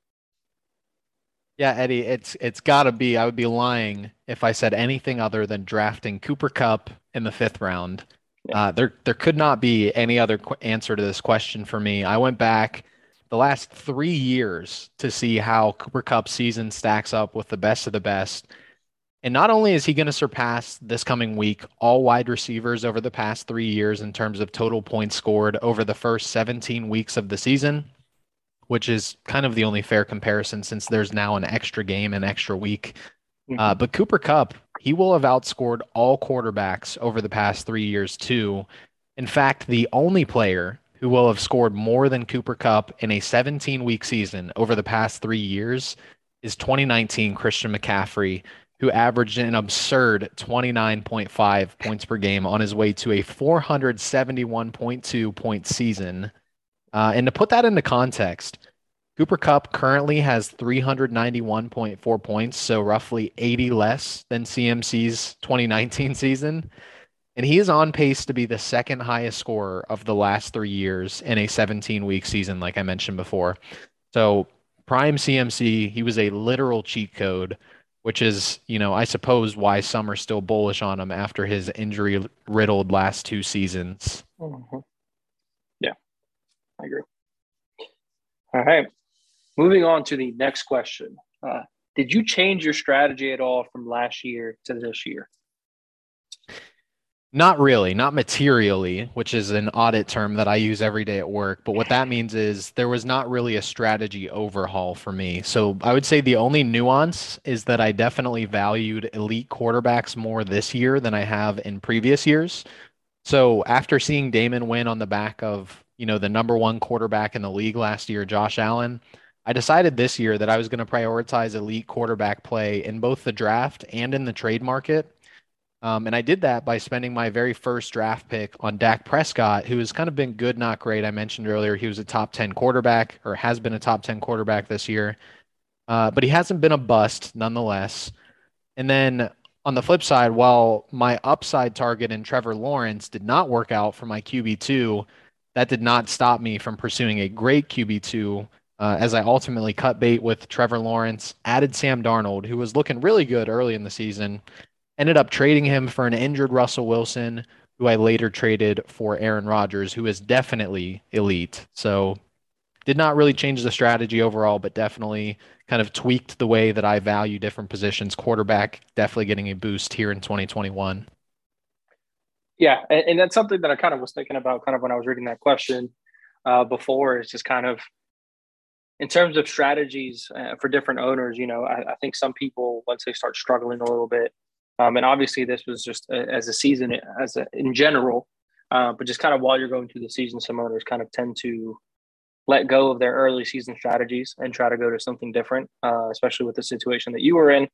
Yeah, Eddie, it's it's got to be. I would be lying if I said anything other than drafting Cooper Kupp in the fifth round. Yeah. Uh, there there could not be any other qu- answer to this question for me. I went back the last three years to see how Cooper Kupp season stacks up with the best of the best. And not only is he going to surpass this coming week all wide receivers over the past three years in terms of total points scored over the first 17 weeks of the season, which is kind of the only fair comparison since there's now an extra game, and extra week. Mm-hmm. Uh, but Cooper Kupp, he will have outscored all quarterbacks over the past three years, too. In fact, the only player who will have scored more than Cooper Kupp in a 17 week season over the past three years is 2019 Christian McCaffrey, who averaged an absurd 29.5 points per game on his way to a 471.2 point season uh, and to put that into context, Cooper Kupp currently has 391.4 points, so roughly 80 less than CMC's 2019 *laughs* season. And he is on pace to be the second highest scorer of the last three years in a 17 week season, like I mentioned before. So, prime CMC, he was a literal cheat code, which is, you know, I suppose why some are still bullish on him after his injury riddled last two seasons. Mm-hmm. I agree. All right. Moving on to the next question. Uh, did you change your strategy at all from last year to this year? Not really, not materially, which is an audit term that I use every day at work. But what that means is there was not really a strategy overhaul for me. So I would say the only nuance is that I definitely valued elite quarterbacks more this year than I have in previous years. So after seeing Damon win on the back of you know, the number one quarterback in the league last year, Josh Allen, I decided this year that I was going to prioritize elite quarterback play in both the draft and in the trade market. Um, and I did that by spending my very first draft pick on Dak Prescott, who has kind of been good, not great. I mentioned earlier he was a top 10 quarterback or has been a top 10 quarterback this year, uh, but he hasn't been a bust nonetheless. And then on the flip side, while my upside target in Trevor Lawrence did not work out for my QB2, that did not stop me from pursuing a great QB2 uh, as I ultimately cut bait with Trevor Lawrence, added Sam Darnold, who was looking really good early in the season, ended up trading him for an injured Russell Wilson, who I later traded for Aaron Rodgers, who is definitely elite. So did not really change the strategy overall, but definitely kind of tweaked the way that I value different positions. Quarterback definitely getting a boost here in 2021. Yeah, and, and, that's something that I kind of was thinking about, kind of when I was reading that question uh, before. Is just kind of in terms of strategies uh, for different owners. You know, I, I, think some people once they start struggling a little bit, um, and obviously this was just a, as a season as a, in general, uh, but just kind of while you're going through the season, some owners kind of tend to let go of their early season strategies and try to go to something different, uh, especially with the situation that you were in.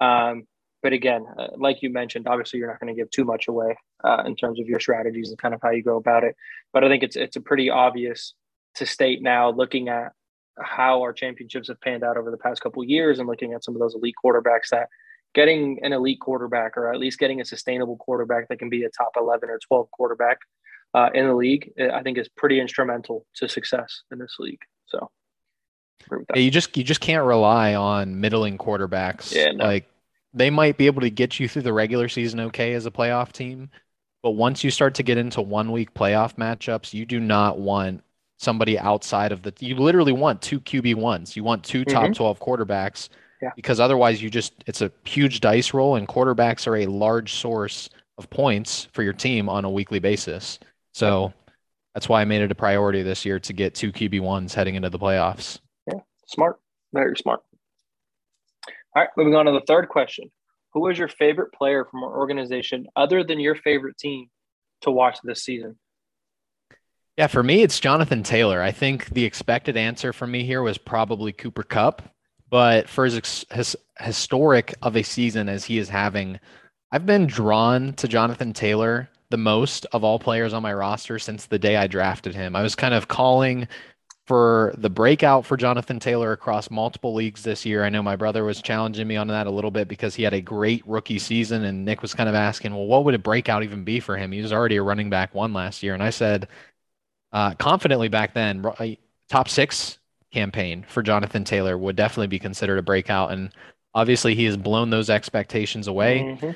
Um, but again, uh, like you mentioned, obviously you're not going to give too much away uh, in terms of your strategies and kind of how you go about it. But I think it's it's a pretty obvious to state now, looking at how our championships have panned out over the past couple years, and looking at some of those elite quarterbacks that getting an elite quarterback or at least getting a sustainable quarterback that can be a top 11 or 12 quarterback uh, in the league, uh, I think is pretty instrumental to success in this league. So. Yeah, you just you just can't rely on middling quarterbacks. Yeah, no. like they might be able to get you through the regular season okay as a playoff team. But once you start to get into one week playoff matchups, you do not want somebody outside of the. You literally want two QB ones. You want 2 top Mhm. 12 quarterbacks. Yeah. Because otherwise, you just it's a huge dice roll, and quarterbacks are a large source of points for your team on a weekly basis. So that's why I made it a priority this year to get two QB ones heading into the playoffs. Yeah. Smart. Very smart. All right, moving on to the third question. Who is your favorite player from our organization other than your favorite team to watch this season? Yeah, for me, it's Jonathan Taylor. I think the expected answer from me here was probably Cooper Kupp, but for ex- his, historic of a season as he is having, I've been drawn to Jonathan Taylor the most of all players on my roster since the day I drafted him. I was kind of calling for the breakout for Jonathan Taylor across multiple leagues this year. I know my brother was challenging me on that a little bit because he had a great rookie season, and Nick was kind of asking, well, what would a breakout even be for him? He was already a running back one last year. And I said, uh, confidently back then, top six campaign for Jonathan Taylor would definitely be considered a breakout. And obviously, he has blown those expectations away. Mhm.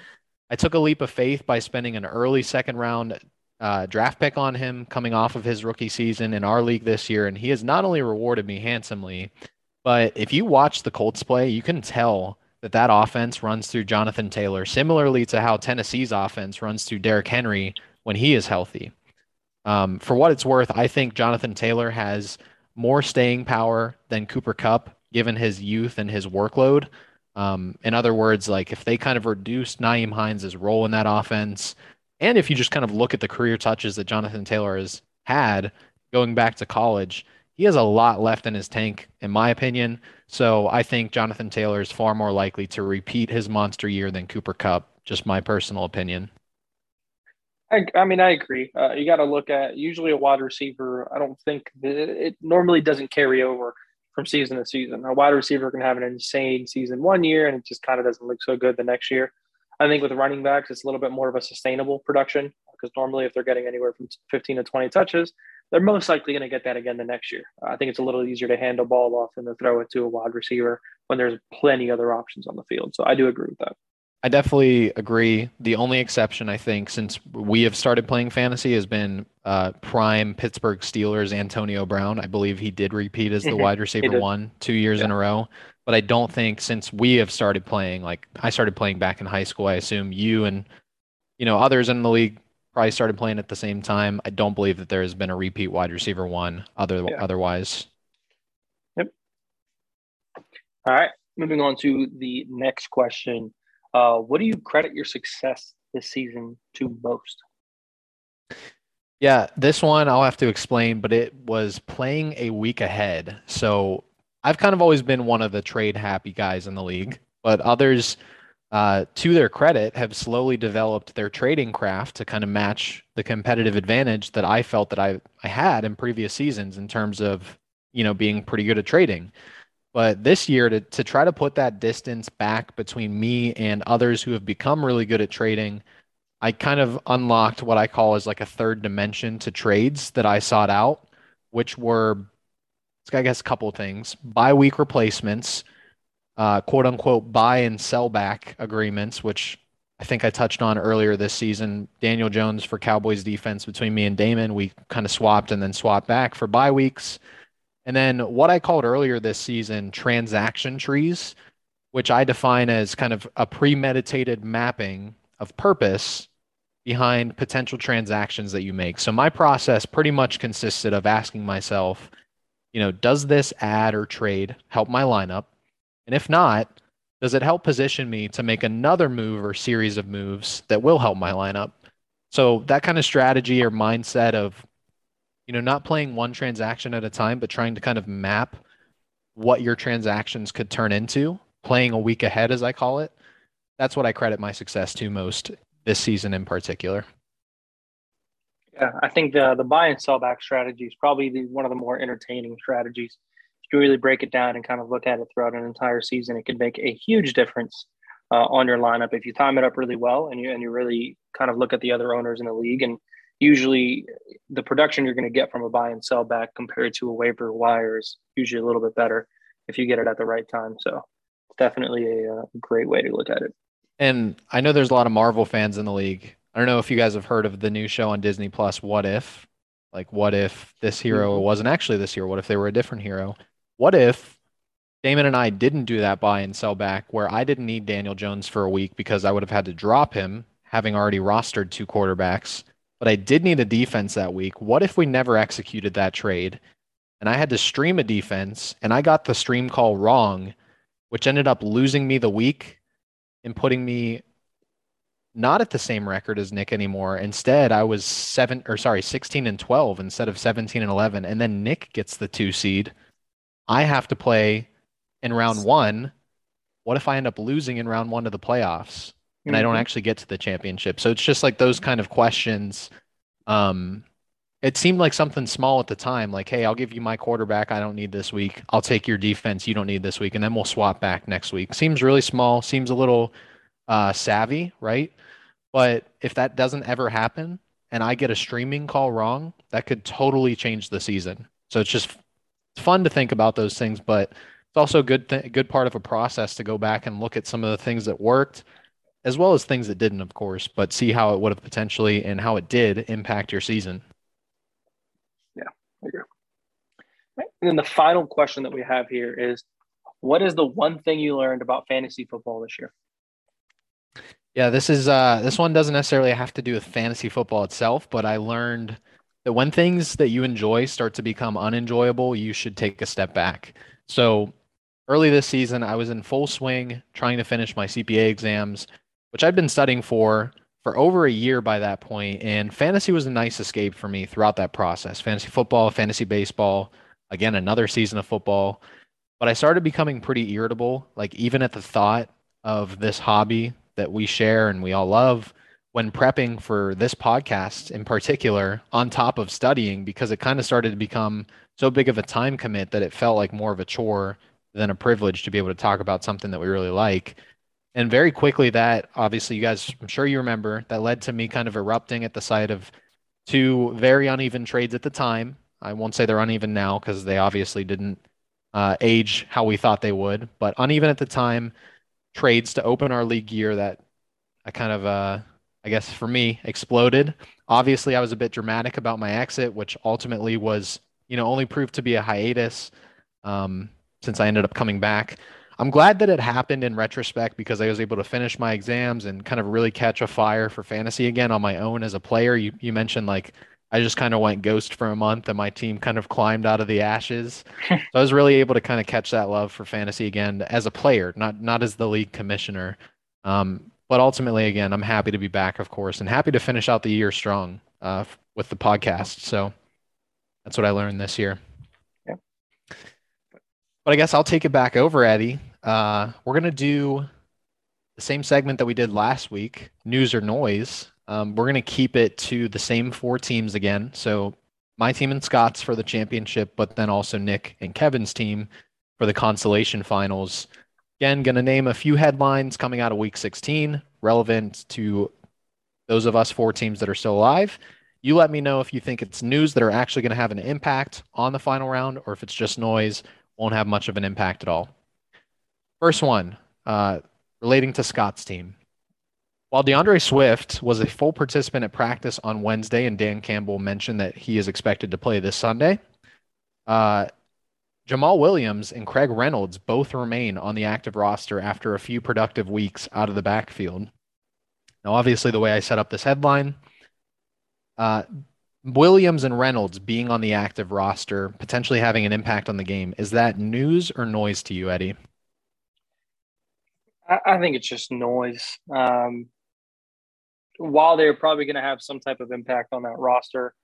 I took a leap of faith by spending an early second round uh, draft pick on him coming off of his rookie season in our league this year. And he has not only rewarded me handsomely, but if you watch the Colts play, you can tell that that offense runs through Jonathan Taylor, similarly to how Tennessee's offense runs through Derrick Henry when he is healthy. Um, for what it's worth, I think Jonathan Taylor has more staying power than Cooper Kupp, given his youth and his workload. Um, in other words, like if they kind of reduced Nyheim Hines' role in that offense, and if you just kind of look at the career touches that Jonathan Taylor has had going back to college, he has a lot left in his tank, in my opinion. So I think Jonathan Taylor is far more likely to repeat his monster year than Cooper Kupp. Just my personal opinion. I, I mean, I agree. Uh, you got to look at usually a wide receiver. I don't think it normally doesn't carry over from season to season. A wide receiver can have an insane season one year and it just kind of doesn't look so good the next year. I think with running backs, it's a little bit more of a sustainable production because normally, if they're getting anywhere from 15 to 20 touches, they're most likely going to get that again the next year. I think it's a little easier to hand a ball off than to throw it to a wide receiver when there's plenty other options on the field. So I do agree with that. I definitely agree. The only exception, I think, since we have started playing fantasy has been uh, prime Pittsburgh Steelers Antonio Brown. I believe he did repeat as the *laughs* wide receiver one two years in a row. But I don't think since we have started playing, like I started playing back in high school, I assume you and you know others in the league probably started playing at the same time. I don't believe that there has been a repeat wide receiver one other Yeah. otherwise. Yep. All right, moving on to the next question. Uh, what do you credit your success this season to most? Yeah, this one I'll have to explain, but it was playing a week ahead. So I've kind of always been one of the trade happy guys in the league, but others, uh, to their credit, have slowly developed their trading craft to kind of match the competitive advantage that I felt that I, I had in previous seasons in terms of, you know, being pretty good at trading. But this year, to, to try to put that distance back between me and others who have become really good at trading, I kind of unlocked what I call as like a third dimension to trades that I sought out, which were, I guess, a couple things: bye-week replacements, uh, quote unquote buy and sell back agreements, which I think I touched on earlier this season. Daniel Jones for Cowboys defense between me and Damon, we kind of swapped and then swapped back for bye weeks. And then what I called earlier this season transaction trees, which I define as kind of a premeditated mapping of purpose behind potential transactions that you make. So my process pretty much consisted of asking myself, you know, does this add or trade help my lineup? And if not, does it help position me to make another move or series of moves that will help my lineup? So that kind of strategy or mindset of, you know, not playing one transaction at a time, but trying to kind of map what your transactions could turn into, playing a week ahead, as I call it. That's what I credit my success to most this season in particular. Yeah, I think the the buy and sell back strategy is probably the, one of the more entertaining strategies. If you really break it down and kind of look at it throughout an entire season, it can make a huge difference uh, on your lineup if you time it up really well and you and you really kind of look at the other owners in the league. And usually, the production you're going to get from a buy and sell back compared to a waiver wire is usually a little bit better if you get it at the right time. So it's definitely a, a great way to look at it. And I know there's a lot of Marvel fans in the league. I don't know if you guys have heard of the new show on Disney Plus, What If? Like, what if this hero mm-hmm. wasn't actually this hero? What if they were a different hero? What if Damon and I didn't do that buy and sell back where I didn't need Daniel Jones for a week because I would have had to drop him, having already rostered two quarterbacks, but I did need a defense that week. What if we never executed that trade and I had to stream a defense and I got the stream call wrong, which ended up losing me the week and putting me not at the same record as Nick anymore. Instead, I was seven or sorry, 16 and 12 instead of 17 and 11. And then Nick gets the two seed. I have to play in round one. What if I end up losing in round one of the playoffs and mm-hmm. I don't mm-hmm. actually get to the championship? So it's just like those kind of questions. Um, it seemed like something small at the time, like, hey, I'll give you my quarterback. I don't need this week. I'll take your defense. You don't need this week. And then we'll swap back next week. Seems really small. Seems a little uh, savvy, right? But if that doesn't ever happen and I get a streaming call wrong, that could totally change the season. So it's just fun to think about those things, but it's also a good th- good part of a process to go back and look at some of the things that worked as well as things that didn't, of course, but see how it would have potentially and how it did impact your season. Yeah, I agree. And then the final question that we have here is what is the one thing you learned about fantasy football this year? Yeah, this is uh this one doesn't necessarily have to do with fantasy football itself, but I learned that when things that you enjoy start to become unenjoyable, you should take a step back. So early this season, I was in full swing trying to finish my CPA exams, which I'd been studying for for over a year by that point, and fantasy was a nice escape for me throughout that process. Fantasy football, fantasy baseball, again another season of football. But I started becoming pretty irritable, like even at the thought of this hobby that we share and we all love when prepping for this podcast in particular on top of studying because it kind of started to become so big of a time commit that it felt like more of a chore than a privilege to be able to talk about something that we really like. And very quickly that obviously you guys i'm sure you remember that led to me kind of erupting at the sight of two very uneven trades at the time. I won't say they're uneven now because they obviously didn't uh, age how we thought they would but uneven at the time trades to open our league year that I kind of, uh, I guess for me, exploded. Obviously, I was a bit dramatic about my exit, which ultimately was, you know, only proved to be a hiatus um, since I ended up coming back. I'm glad that it happened in retrospect because I was able to finish my exams and kind of really catch a fire for fantasy again on my own as a player. You you mentioned like I just kind of went ghost for a month and my team kind of climbed out of the ashes. *laughs* so I was really able to kind of catch that love for fantasy again as a player, not not as the league commissioner. Um, but ultimately, again, I'm happy to be back, of course, and happy to finish out the year strong uh, with the podcast. So that's what I learned this year. Yeah. But I guess I'll take it back over, Eddie. Uh, we're gonna do the same segment that we did last week, news or noise. Um, we're going to keep it to the same four teams again. So my team and Scott's for the championship, but then also Nick and Kevin's team for the consolation finals. Again, going to name a few headlines coming out of week 16 relevant to those of us four teams that are still alive. You let me know if you think it's news that are actually going to have an impact on the final round or if it's just noise, won't have much of an impact at all. First one, uh, relating to Scott's team. While D'Andre Swift was a full participant at practice on Wednesday, and Dan Campbell mentioned that he is expected to play this Sunday, uh, Jamaal Williams and Craig Reynolds both remain on the active roster after a few productive weeks out of the backfield. Now, obviously, the way I set up this headline, uh, Williams and Reynolds being on the active roster, potentially having an impact on the game, is that news or noise to you, Eddie? I, think it's just noise. Um, while they're probably going to have some type of impact on that roster,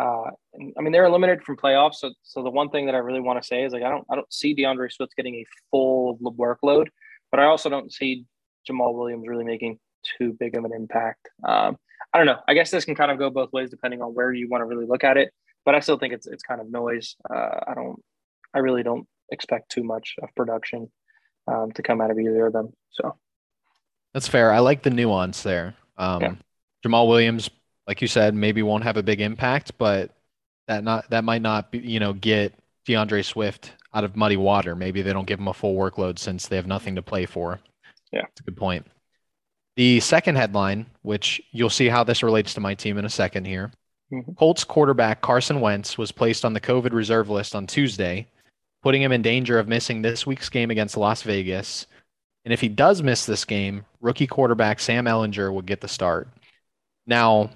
uh, I mean they're eliminated from playoffs. So, so the one thing that I really want to say is like I don't I don't see D'Andre Swift getting a full workload, but I also don't see Jamaal Williams really making too big of an impact. Um, I don't know. I guess this can kind of go both ways depending on where you want to really look at it. But I still think it's it's kind of noise. Uh, I don't. I really don't expect too much of production um, to come out of either of them. So that's fair. I like the nuance there. Um, yeah. Jamaal Williams, like you said, maybe won't have a big impact, but that not that might not be, you know get D'Andre Swift out of muddy water. Maybe they don't give him a full workload since they have nothing to play for. Yeah, that's a good point. The second headline, which you'll see how this relates to my team in a second here. Mm-hmm. Colts quarterback Carson Wentz was placed on the COVID reserve list on Tuesday, putting him in danger of missing this week's game against Las Vegas. And if he does miss this game, rookie quarterback Sam Ehlinger would get the start. Now,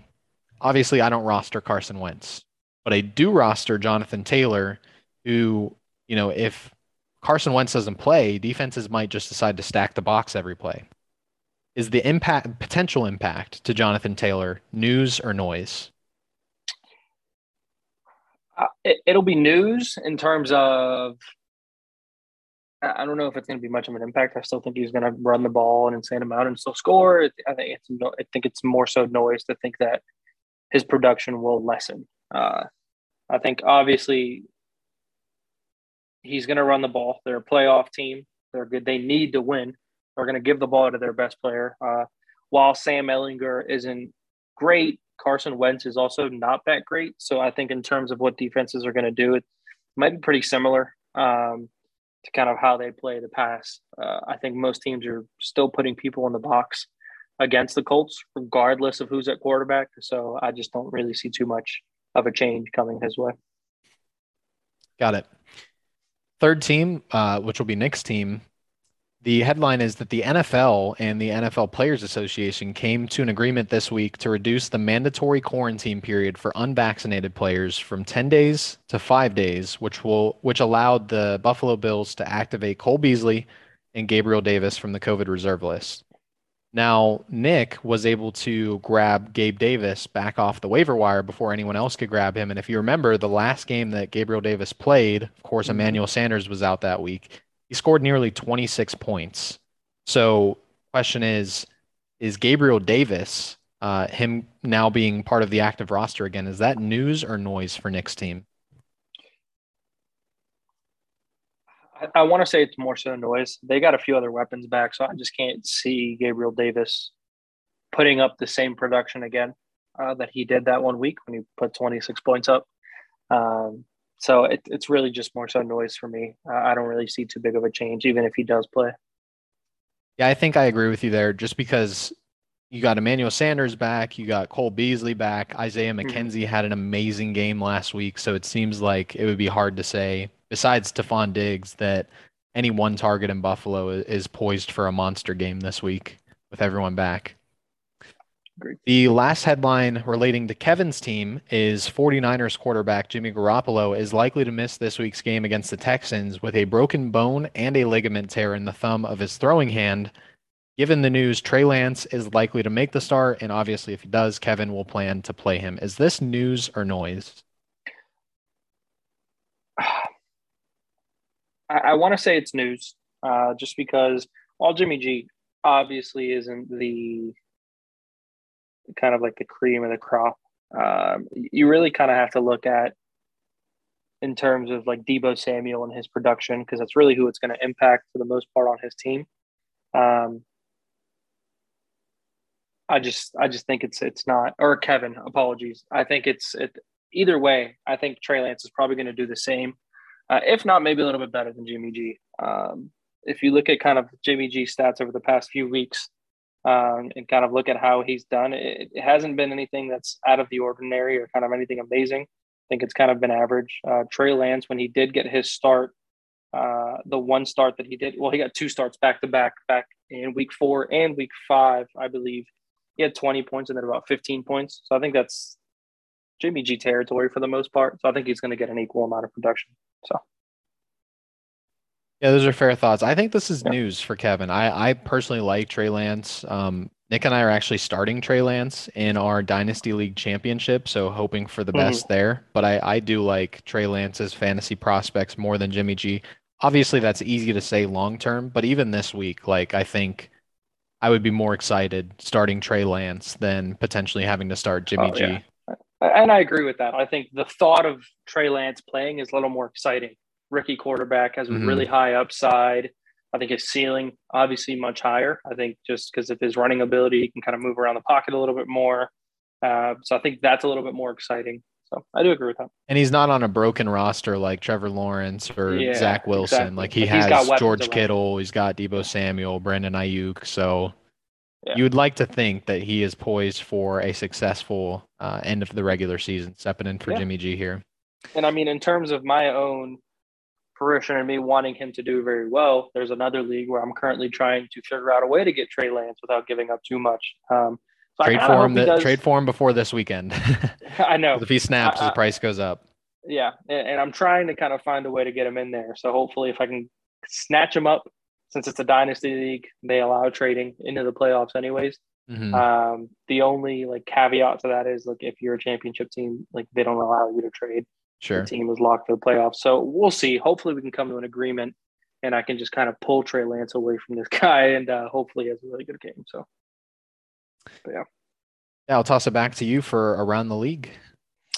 obviously, I don't roster Carson Wentz, but I do roster Jonathan Taylor, who, you know, if Carson Wentz doesn't play, defenses might just decide to stack the box every play. Is the impact potential impact to Jonathan Taylor news or noise? Uh, it, will be news in terms of. I don't know if it's going to be much of an impact. I still think he's going to run the ball an insane amount and still score. I think it's I think it's more so noise to think that his production will lessen. Uh, I think obviously he's going to run the ball. They're a playoff team. They're good. They need to win. They're going to give the ball to their best player. Uh, while Sam Ehlinger isn't great, Carson Wentz is also not that great. So I think in terms of what defenses are going to do, it might be pretty similar um, to kind of how they play the pass. Uh, I think most teams are still putting people in the box against the Colts, regardless of who's at quarterback. So I just don't really see too much of a change coming his way. Got it. Third team, uh, which will be Nick's team, the headline is that the NFL and the NFL Players Association came to an agreement this week to reduce the mandatory quarantine period for unvaccinated players from 10 days to 5 days, which will which allowed the Buffalo Bills to activate Cole Beasley and Gabriel Davis from the COVID reserve list. Now, Nick was able to grab Gabe Davis back off the waiver wire before anyone else could grab him. And if you remember, the last game that Gabriel Davis played, of course, mm-hmm. Emmanuel Sanders was out that week. He scored nearly 26 points. So, question is, is Gabriel Davis, uh, him now being part of the active roster again, is that news or noise for Nick's team? I, I want to say it's more so noise. They got a few other weapons back, so I just can't see Gabriel Davis putting up the same production again uh, that he did that one week when he put 26 points up. Um, so it, it's really just more so noise for me. Uh, I don't really see too big of a change, even if he does play. Yeah, I think I agree with you there. Just because you got Emmanuel Sanders back, you got Cole Beasley back, Isaiah mm-hmm. McKenzie mm-hmm. had an amazing game last week, so it seems like it would be hard to say besides Stefon Diggs, that any one target in Buffalo is poised for a monster game this week with everyone back. Great. The last headline relating to Kevin's team is 49ers quarterback Jimmy Garoppolo is likely to miss this week's game against the Texans with a broken bone and a ligament tear in the thumb of his throwing hand. Given the news, Trey Lance is likely to make the start, and obviously, if he does, Kevin will plan to play him. Is this news or noise? *sighs* I, I want to say it's news, uh, just because while Jimmy G obviously isn't the kind of like the cream of the crop, um, you really kind of have to look at in terms of like Deebo Samuel and his production because that's really who it's going to impact for the most part on his team. Um, I just I just think it's it's not or Kevin apologies. I think it's it either way. I think Trey Lance is probably going to do the same uh, if not maybe a little bit better than Jimmy G. Um, if you look at kind of Jimmy G stats over the past few weeks um, and kind of look at how he's done, it, it, hasn't been anything that's out of the ordinary or kind of anything amazing. I think it's kind of been average. Uh, Trey Lance, when he did get his start, uh, the one start that he did, well, he got two starts back to back, back in week four and week five, I believe. He had 20 points and then about 15 points. So I think that's Jimmy G territory for the most part. So I think he's going to get an equal amount of production. So. Yeah, those are fair thoughts. I think this is yeah. news for Kevin. I, I personally like Trey Lance. Um, Nick and I are actually starting Trey Lance in our Dynasty League championship, so hoping for the mm-hmm. best there. But I, I do like Trey Lance's fantasy prospects more than Jimmy G. Obviously, that's easy to say long term, but even this week, like I think I would be more excited starting Trey Lance than potentially having to start Jimmy oh, G. Yeah. And I agree with that. I think the thought of Trey Lance playing is a little more exciting. Rookie quarterback has a mm-hmm. really high upside. I think his ceiling obviously much higher. I think just because of his running ability, he can kind of move around the pocket a little bit more. Uh, so I think that's a little bit more exciting. So I do agree with that. And he's not on a broken roster like Trevor Lawrence or yeah, Zach Wilson. Exactly. Like he has George Kittle, he's got Deebo Samuel, Brandon Aiyuk. So yeah. you would like to think that he is poised for a successful uh, end of the regular season, stepping in for yeah. Jimmy G here. And I mean, in terms of my own fruition and me wanting him to do very well, there's another league where I'm currently trying to figure out a way to get Trey Lance without giving up too much. Um, so trade for him. The. Trade for him before this weekend. *laughs* I know. if he snaps, I, his price goes up. Yeah, and, and I'm trying to kind of find a way to get him in there. So hopefully, if I can snatch him up, since it's a dynasty league, they allow trading into the playoffs anyways. Mm-hmm. Um, the only like caveat to that is like if you're a championship team, like they don't allow you to trade. Sure. The team is locked for the playoffs. So we'll see. Hopefully we can come to an agreement and I can just kind of pull Trey Lance away from this *laughs* guy and uh, hopefully he has a really good game. So but yeah. Yeah, I'll toss it back to you for around the league.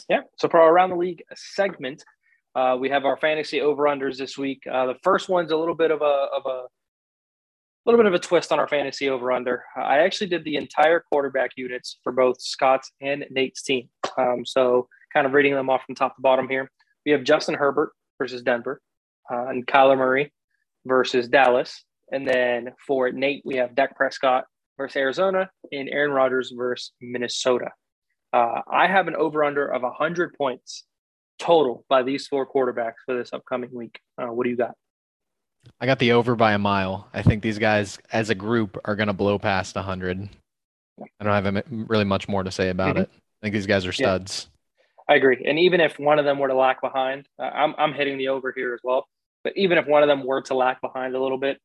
Yeah. So for our around the league segment, uh, we have our fantasy over unders this week. Uh, the first one's a little bit of a of a little bit of a twist on our fantasy over under. I actually did the entire quarterback units for both Scott's and Nate's team. Um, so kind of reading them off from top to bottom here. We have Justin Herbert versus Denver, uh, and Kyler Murray versus Dallas. And then for Nate, we have Dak Prescott versus Arizona and Aaron Rodgers versus Minnesota. Uh, I have an over under of 100 points total by these four quarterbacks for this upcoming week. Uh, what do you got? I got the over by a mile. I think these guys, as a group, are going to blow past 100. I don't have really much more to say about mm-hmm. it. I think these guys are studs. Yeah. I agree. And even if one of them were to lack behind, uh, I'm, I'm hitting the over here as well. But even if one of them were to lack behind a little bit,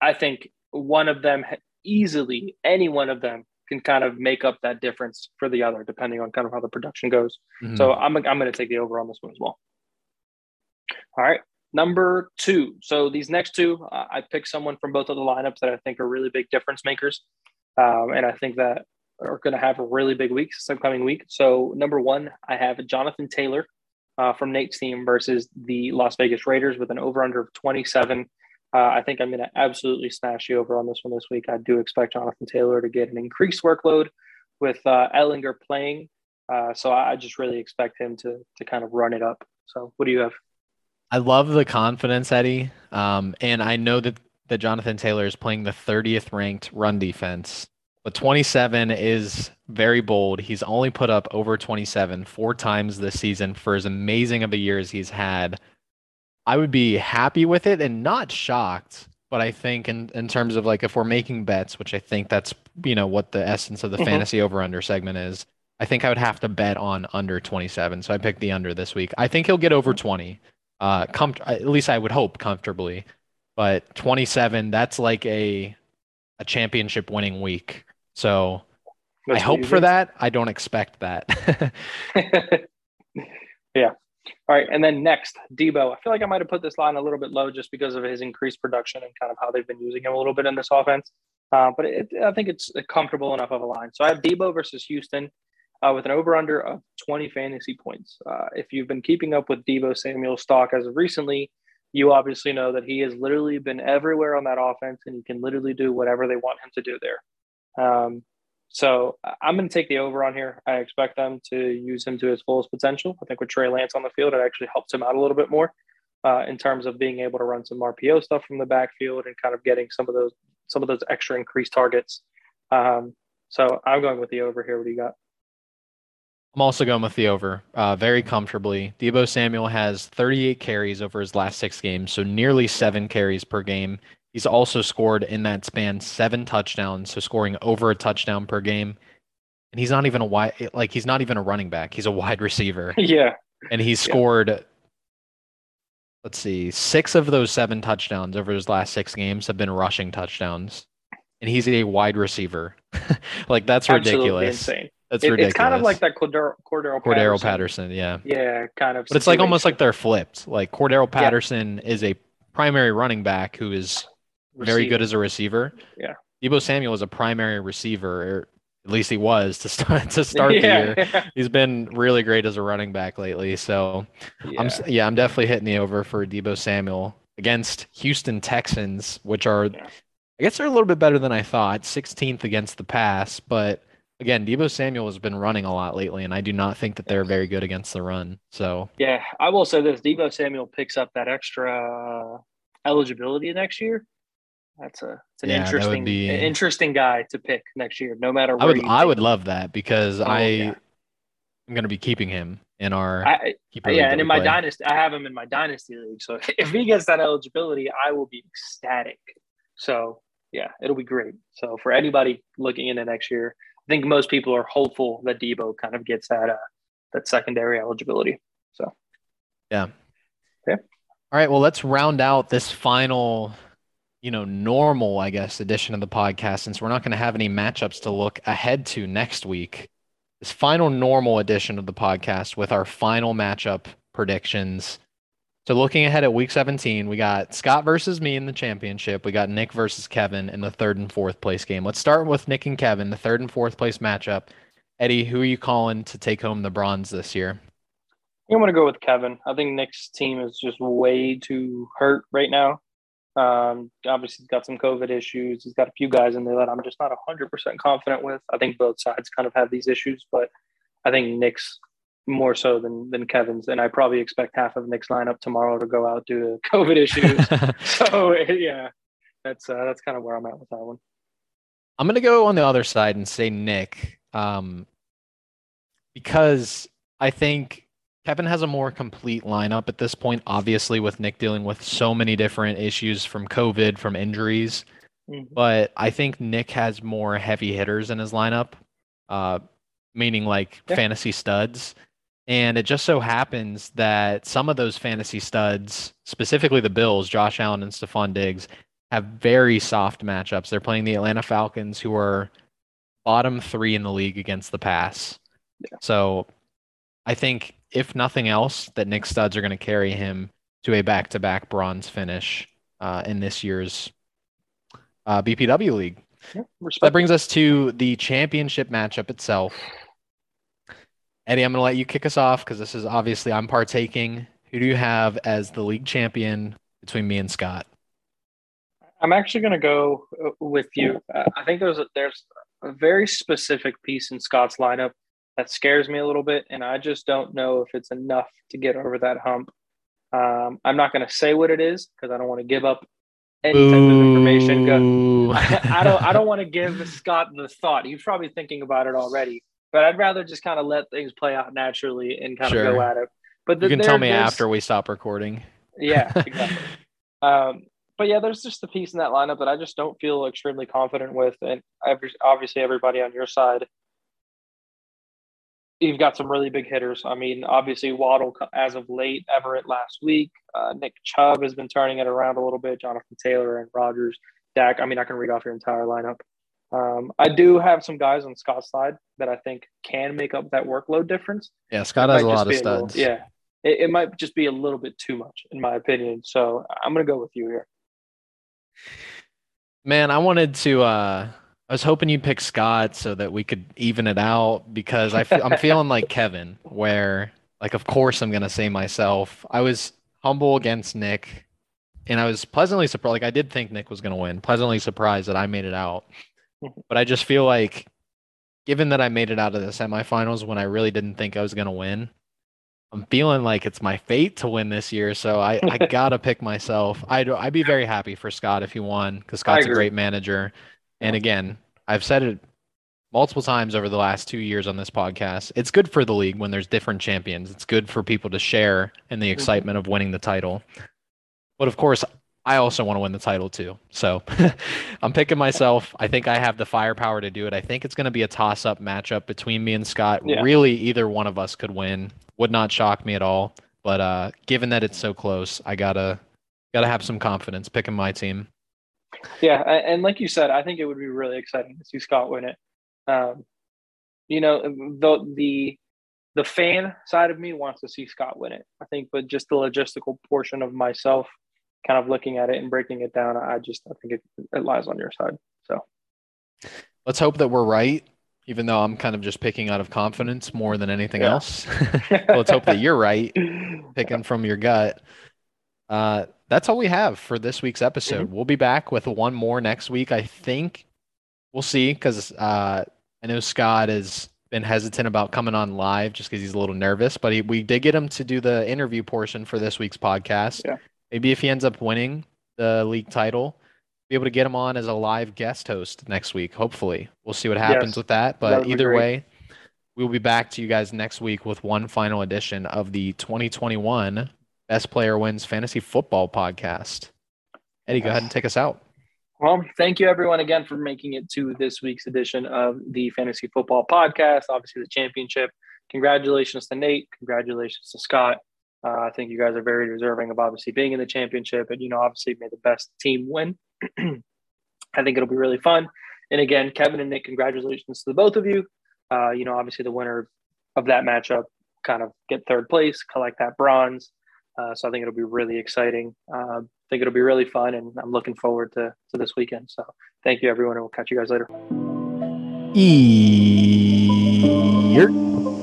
I think one of them easily, any one of them can kind of make up that difference for the other, depending on kind of how the production goes. Mm-hmm. So I'm, I'm going to take the over on this one as well. All right. Number two. So these next two, uh, I picked someone from both of the lineups that I think are really big difference makers. Um, and I think that are going to have a really big week this upcoming week. So number one, I have Jonathan Taylor uh, from Nate's team versus the Las Vegas Raiders with an over under of 27. Uh, I think I'm going to absolutely smash you over on this one this week. I do expect Jonathan Taylor to get an increased workload with uh, Ehlinger playing. Uh, so I just really expect him to to kind of run it up. So what do you have? I love the confidence, Eddie. Um, and I know that, that Jonathan Taylor is playing the 30th ranked run defense, but 27 is very bold. He's only put up over 27 four times this season for as amazing of a year as he's had. I would be happy with it and not shocked. But I think in, in terms of like if we're making bets, which I think that's you know what the essence of the mm-hmm. fantasy over under segment is, I think I would have to bet on under 27. So I picked the under this week. I think he'll get over 20 uh, com- at least I would hope comfortably. But 27, that's like a a championship winning week. So that's I hope for that. I don't expect that. *laughs* yeah. All right. And then next, Deebo. I feel like I might have put this line a little bit low just because of his increased production and kind of how they've been using him a little bit in this offense. Uh, but it, I think it's comfortable enough of a line. So I have Deebo versus Houston uh, with an over under of 20 fantasy points. Uh, if you've been keeping up with Deebo Samuel stock as of recently, you obviously know that he has literally been everywhere on that offense and he can literally do whatever they want him to do there. Um, so I'm going to take the over on here. I expect them to use him to his fullest potential. I think with Trey Lance on the field, it actually helps him out a little bit more uh, in terms of being able to run some RPO stuff from the backfield and kind of getting some of those some of those extra increased targets. Um, so I'm going with the over here. What do you got? I'm also going with the over uh, very comfortably. Deebo Samuel has 38 carries over his last six games, so nearly seven carries per game. He's also scored in that span seven touchdowns, so scoring over a touchdown per game. And he's not even a wide, like he's not even a running back. He's a wide receiver. *laughs* Yeah. And he's scored, yeah. let's see, six of those seven touchdowns over his last six games have been rushing touchdowns. And he's a wide receiver. *laughs* like that's Absolutely ridiculous. Insane. That's it, ridiculous. It's kind of like that Cordero, Cordero, Cordarrelle Patterson. Yeah. Yeah, kind of. But it's like almost like they're flipped. Like Cordero Patterson yeah. is a primary running back who is receiver. very good as a receiver. Yeah. Deebo Samuel is a primary receiver, or at least he was to start *laughs* to start *laughs* yeah. the year. He's been really great as a running back lately. So yeah. I'm yeah, I'm definitely hitting the over for Deebo Samuel against Houston Texans, which are yeah. I guess they're a little bit better than I thought. 16th against the pass, but again, Deebo Samuel has been running a lot lately, and I do not think that they're very good against the run. So yeah, I will say this: Deebo Samuel picks up that extra eligibility next year. That's a it's an Yeah, interesting be- interesting guy to pick next year, no matter. I would I would him. love that because Oh, I yeah. am going to be keeping him in our I, yeah, and in my play. dynasty, I have him in my dynasty league. So *laughs* if he gets that eligibility, I will be ecstatic. So yeah, it'll be great. So for anybody looking into next year, I think most people are hopeful that Deebo kind of gets that uh, that secondary eligibility. So yeah, yeah. All right, well, let's round out this final, you know, normal, I guess, edition of the podcast since we're not going to have any matchups to look ahead to next week. This final normal edition of the podcast with our final matchup predictions. So, looking ahead at week 17, we got Scott versus me in the championship. We got Nick versus Kevin in the third and fourth place game. Let's start with Nick and Kevin, the third and fourth place matchup. Eddie, who are you calling to take home the bronze this year? I'm going to go with Kevin. I think Nick's team is just way too hurt right now. Um, obviously, he's got some COVID issues. He's got a few guys in there that I'm just not 100% confident with. I think both sides kind of have these issues, but I think Nick's more so than than Kevin's. And I probably expect half of Nick's lineup tomorrow to go out due to *laughs* COVID issues. *laughs* so yeah, that's uh, that's kind of where I'm at with that one. I'm gonna go on the other side and say Nick, um, because I think Kevin has a more complete lineup at this point. Obviously, with Nick dealing with so many different issues from COVID, from injuries, Mhm. but I think Nick has more heavy hitters in his lineup, uh, meaning like Yeah. fantasy studs. And it just so happens that some of those fantasy studs, specifically the Bills, Josh Allen and Stefon Diggs, have very soft matchups. They're playing the Atlanta Falcons, who are bottom three in the league against the pass. So I think, if nothing else, that Nick Studs are going to carry him to a back to back bronze finish uh, in this year's uh, BPW league. Yeah, That brings us to the championship matchup itself. Eddie, I'm going to let you kick us off because this is obviously I'm partaking. Who do you have as the league champion between me and Scott? I'm actually going to go uh, with you. Uh, I think there's a, there's a very specific piece in Scott's lineup that scares me a little bit, and I just don't know if it's enough to get over that hump. Um, I'm not going to say what it is because I don't want to give up any type of information. Go- *laughs* I don't I don't want to give Scott the thought. He's probably thinking about it already, but I'd rather just kind of let things play out naturally and kind of Sure. go at it. But You can tell me after we stop recording. Yeah, *laughs* exactly. um, but yeah, there's just a piece in that lineup that I just don't feel extremely confident with, and every, obviously everybody on your side, you've got some really big hitters. I mean, obviously Waddle as of late, Everett last week, uh, Nick Chubb has been turning it around a little bit. Jonathan Taylor and Rodgers, Dak. I mean, I can read off your entire lineup. Um, I do have some guys on Scott's side that I think can make up that workload difference. Yeah, Scott It has a lot of be little- studs. yeah, it, it might just be a little bit too much, in my opinion. So I'm going to go with you here. Man, I wanted to. Uh, I was hoping you'd pick Scott so that we could even it out because I fe- I'm feeling like Kevin, where like of course I'm gonna say myself. I was humble against Nick, and I was pleasantly surprised. Like I did think Nick was gonna win. Pleasantly surprised that I made it out, mm-hmm. but I just feel like, given that I made it out of the semifinals when I really didn't think I was gonna win, I'm feeling like it's my fate to win this year, so I, I *laughs* gotta pick myself. I'd I'd be very happy for Scott if he won because Scott's a great manager. And again, I've said it multiple times over the last two years on this podcast. It's good for the league when there's different champions. It's good for people to share in the excitement of winning the title. But of course, I also want to win the title too. So *laughs* I'm picking myself. I think I have the firepower to do it. I think it's going to be a toss up matchup between me and Scott. Yeah. Really, either one of us could win. Would not shock me at all. But uh, given that it's so close, I gotta gotta have some confidence picking my team. Yeah, and like you said, I think it would be really exciting to see Scott win it. Um, you know, the the the fan side of me wants to see Scott win it. I think, but just the logistical portion of myself, kind of looking at it and breaking it down, I just I think it, it lies on your side. So Let's hope that we're right, even though I'm kind of just picking out of confidence more than anything Yeah. else. *laughs* Let's hope that you're right, *laughs* picking from your gut. Uh, that's all we have for this week's episode. We'll be back with one more next week. I think we'll see because uh, I know Scott has been hesitant about coming on live just because he's a little nervous, but he, we did get him to do the interview portion for this week's podcast. Yeah. Maybe if he ends up winning the league title, be able to get him on as a live guest host next week. Hopefully, we'll see what happens Yes, with that. that But would either way, we will be back to you guys next week with one final edition of the 2021 Best Player Wins Fantasy Football Podcast. Eddie, go ahead and take us out. Well, thank you everyone again for making it to this week's edition of the Fantasy Football Podcast. Obviously, the championship. Congratulations to Nate. Congratulations to Scott. Uh, I think you guys are very deserving of obviously being in the championship, and you know, obviously, may the best team win. *clears throat* I think it'll be really fun. And again, Kevin and Nick, congratulations to the both of you. Uh, you know, obviously, the winner of that matchup kind of get third place, collect that bronze. Uh, so I think it'll be really exciting. Uh, I think it'll be really fun, and I'm looking forward to, to this weekend. So thank you, everyone, and we'll catch you guys later. Ear.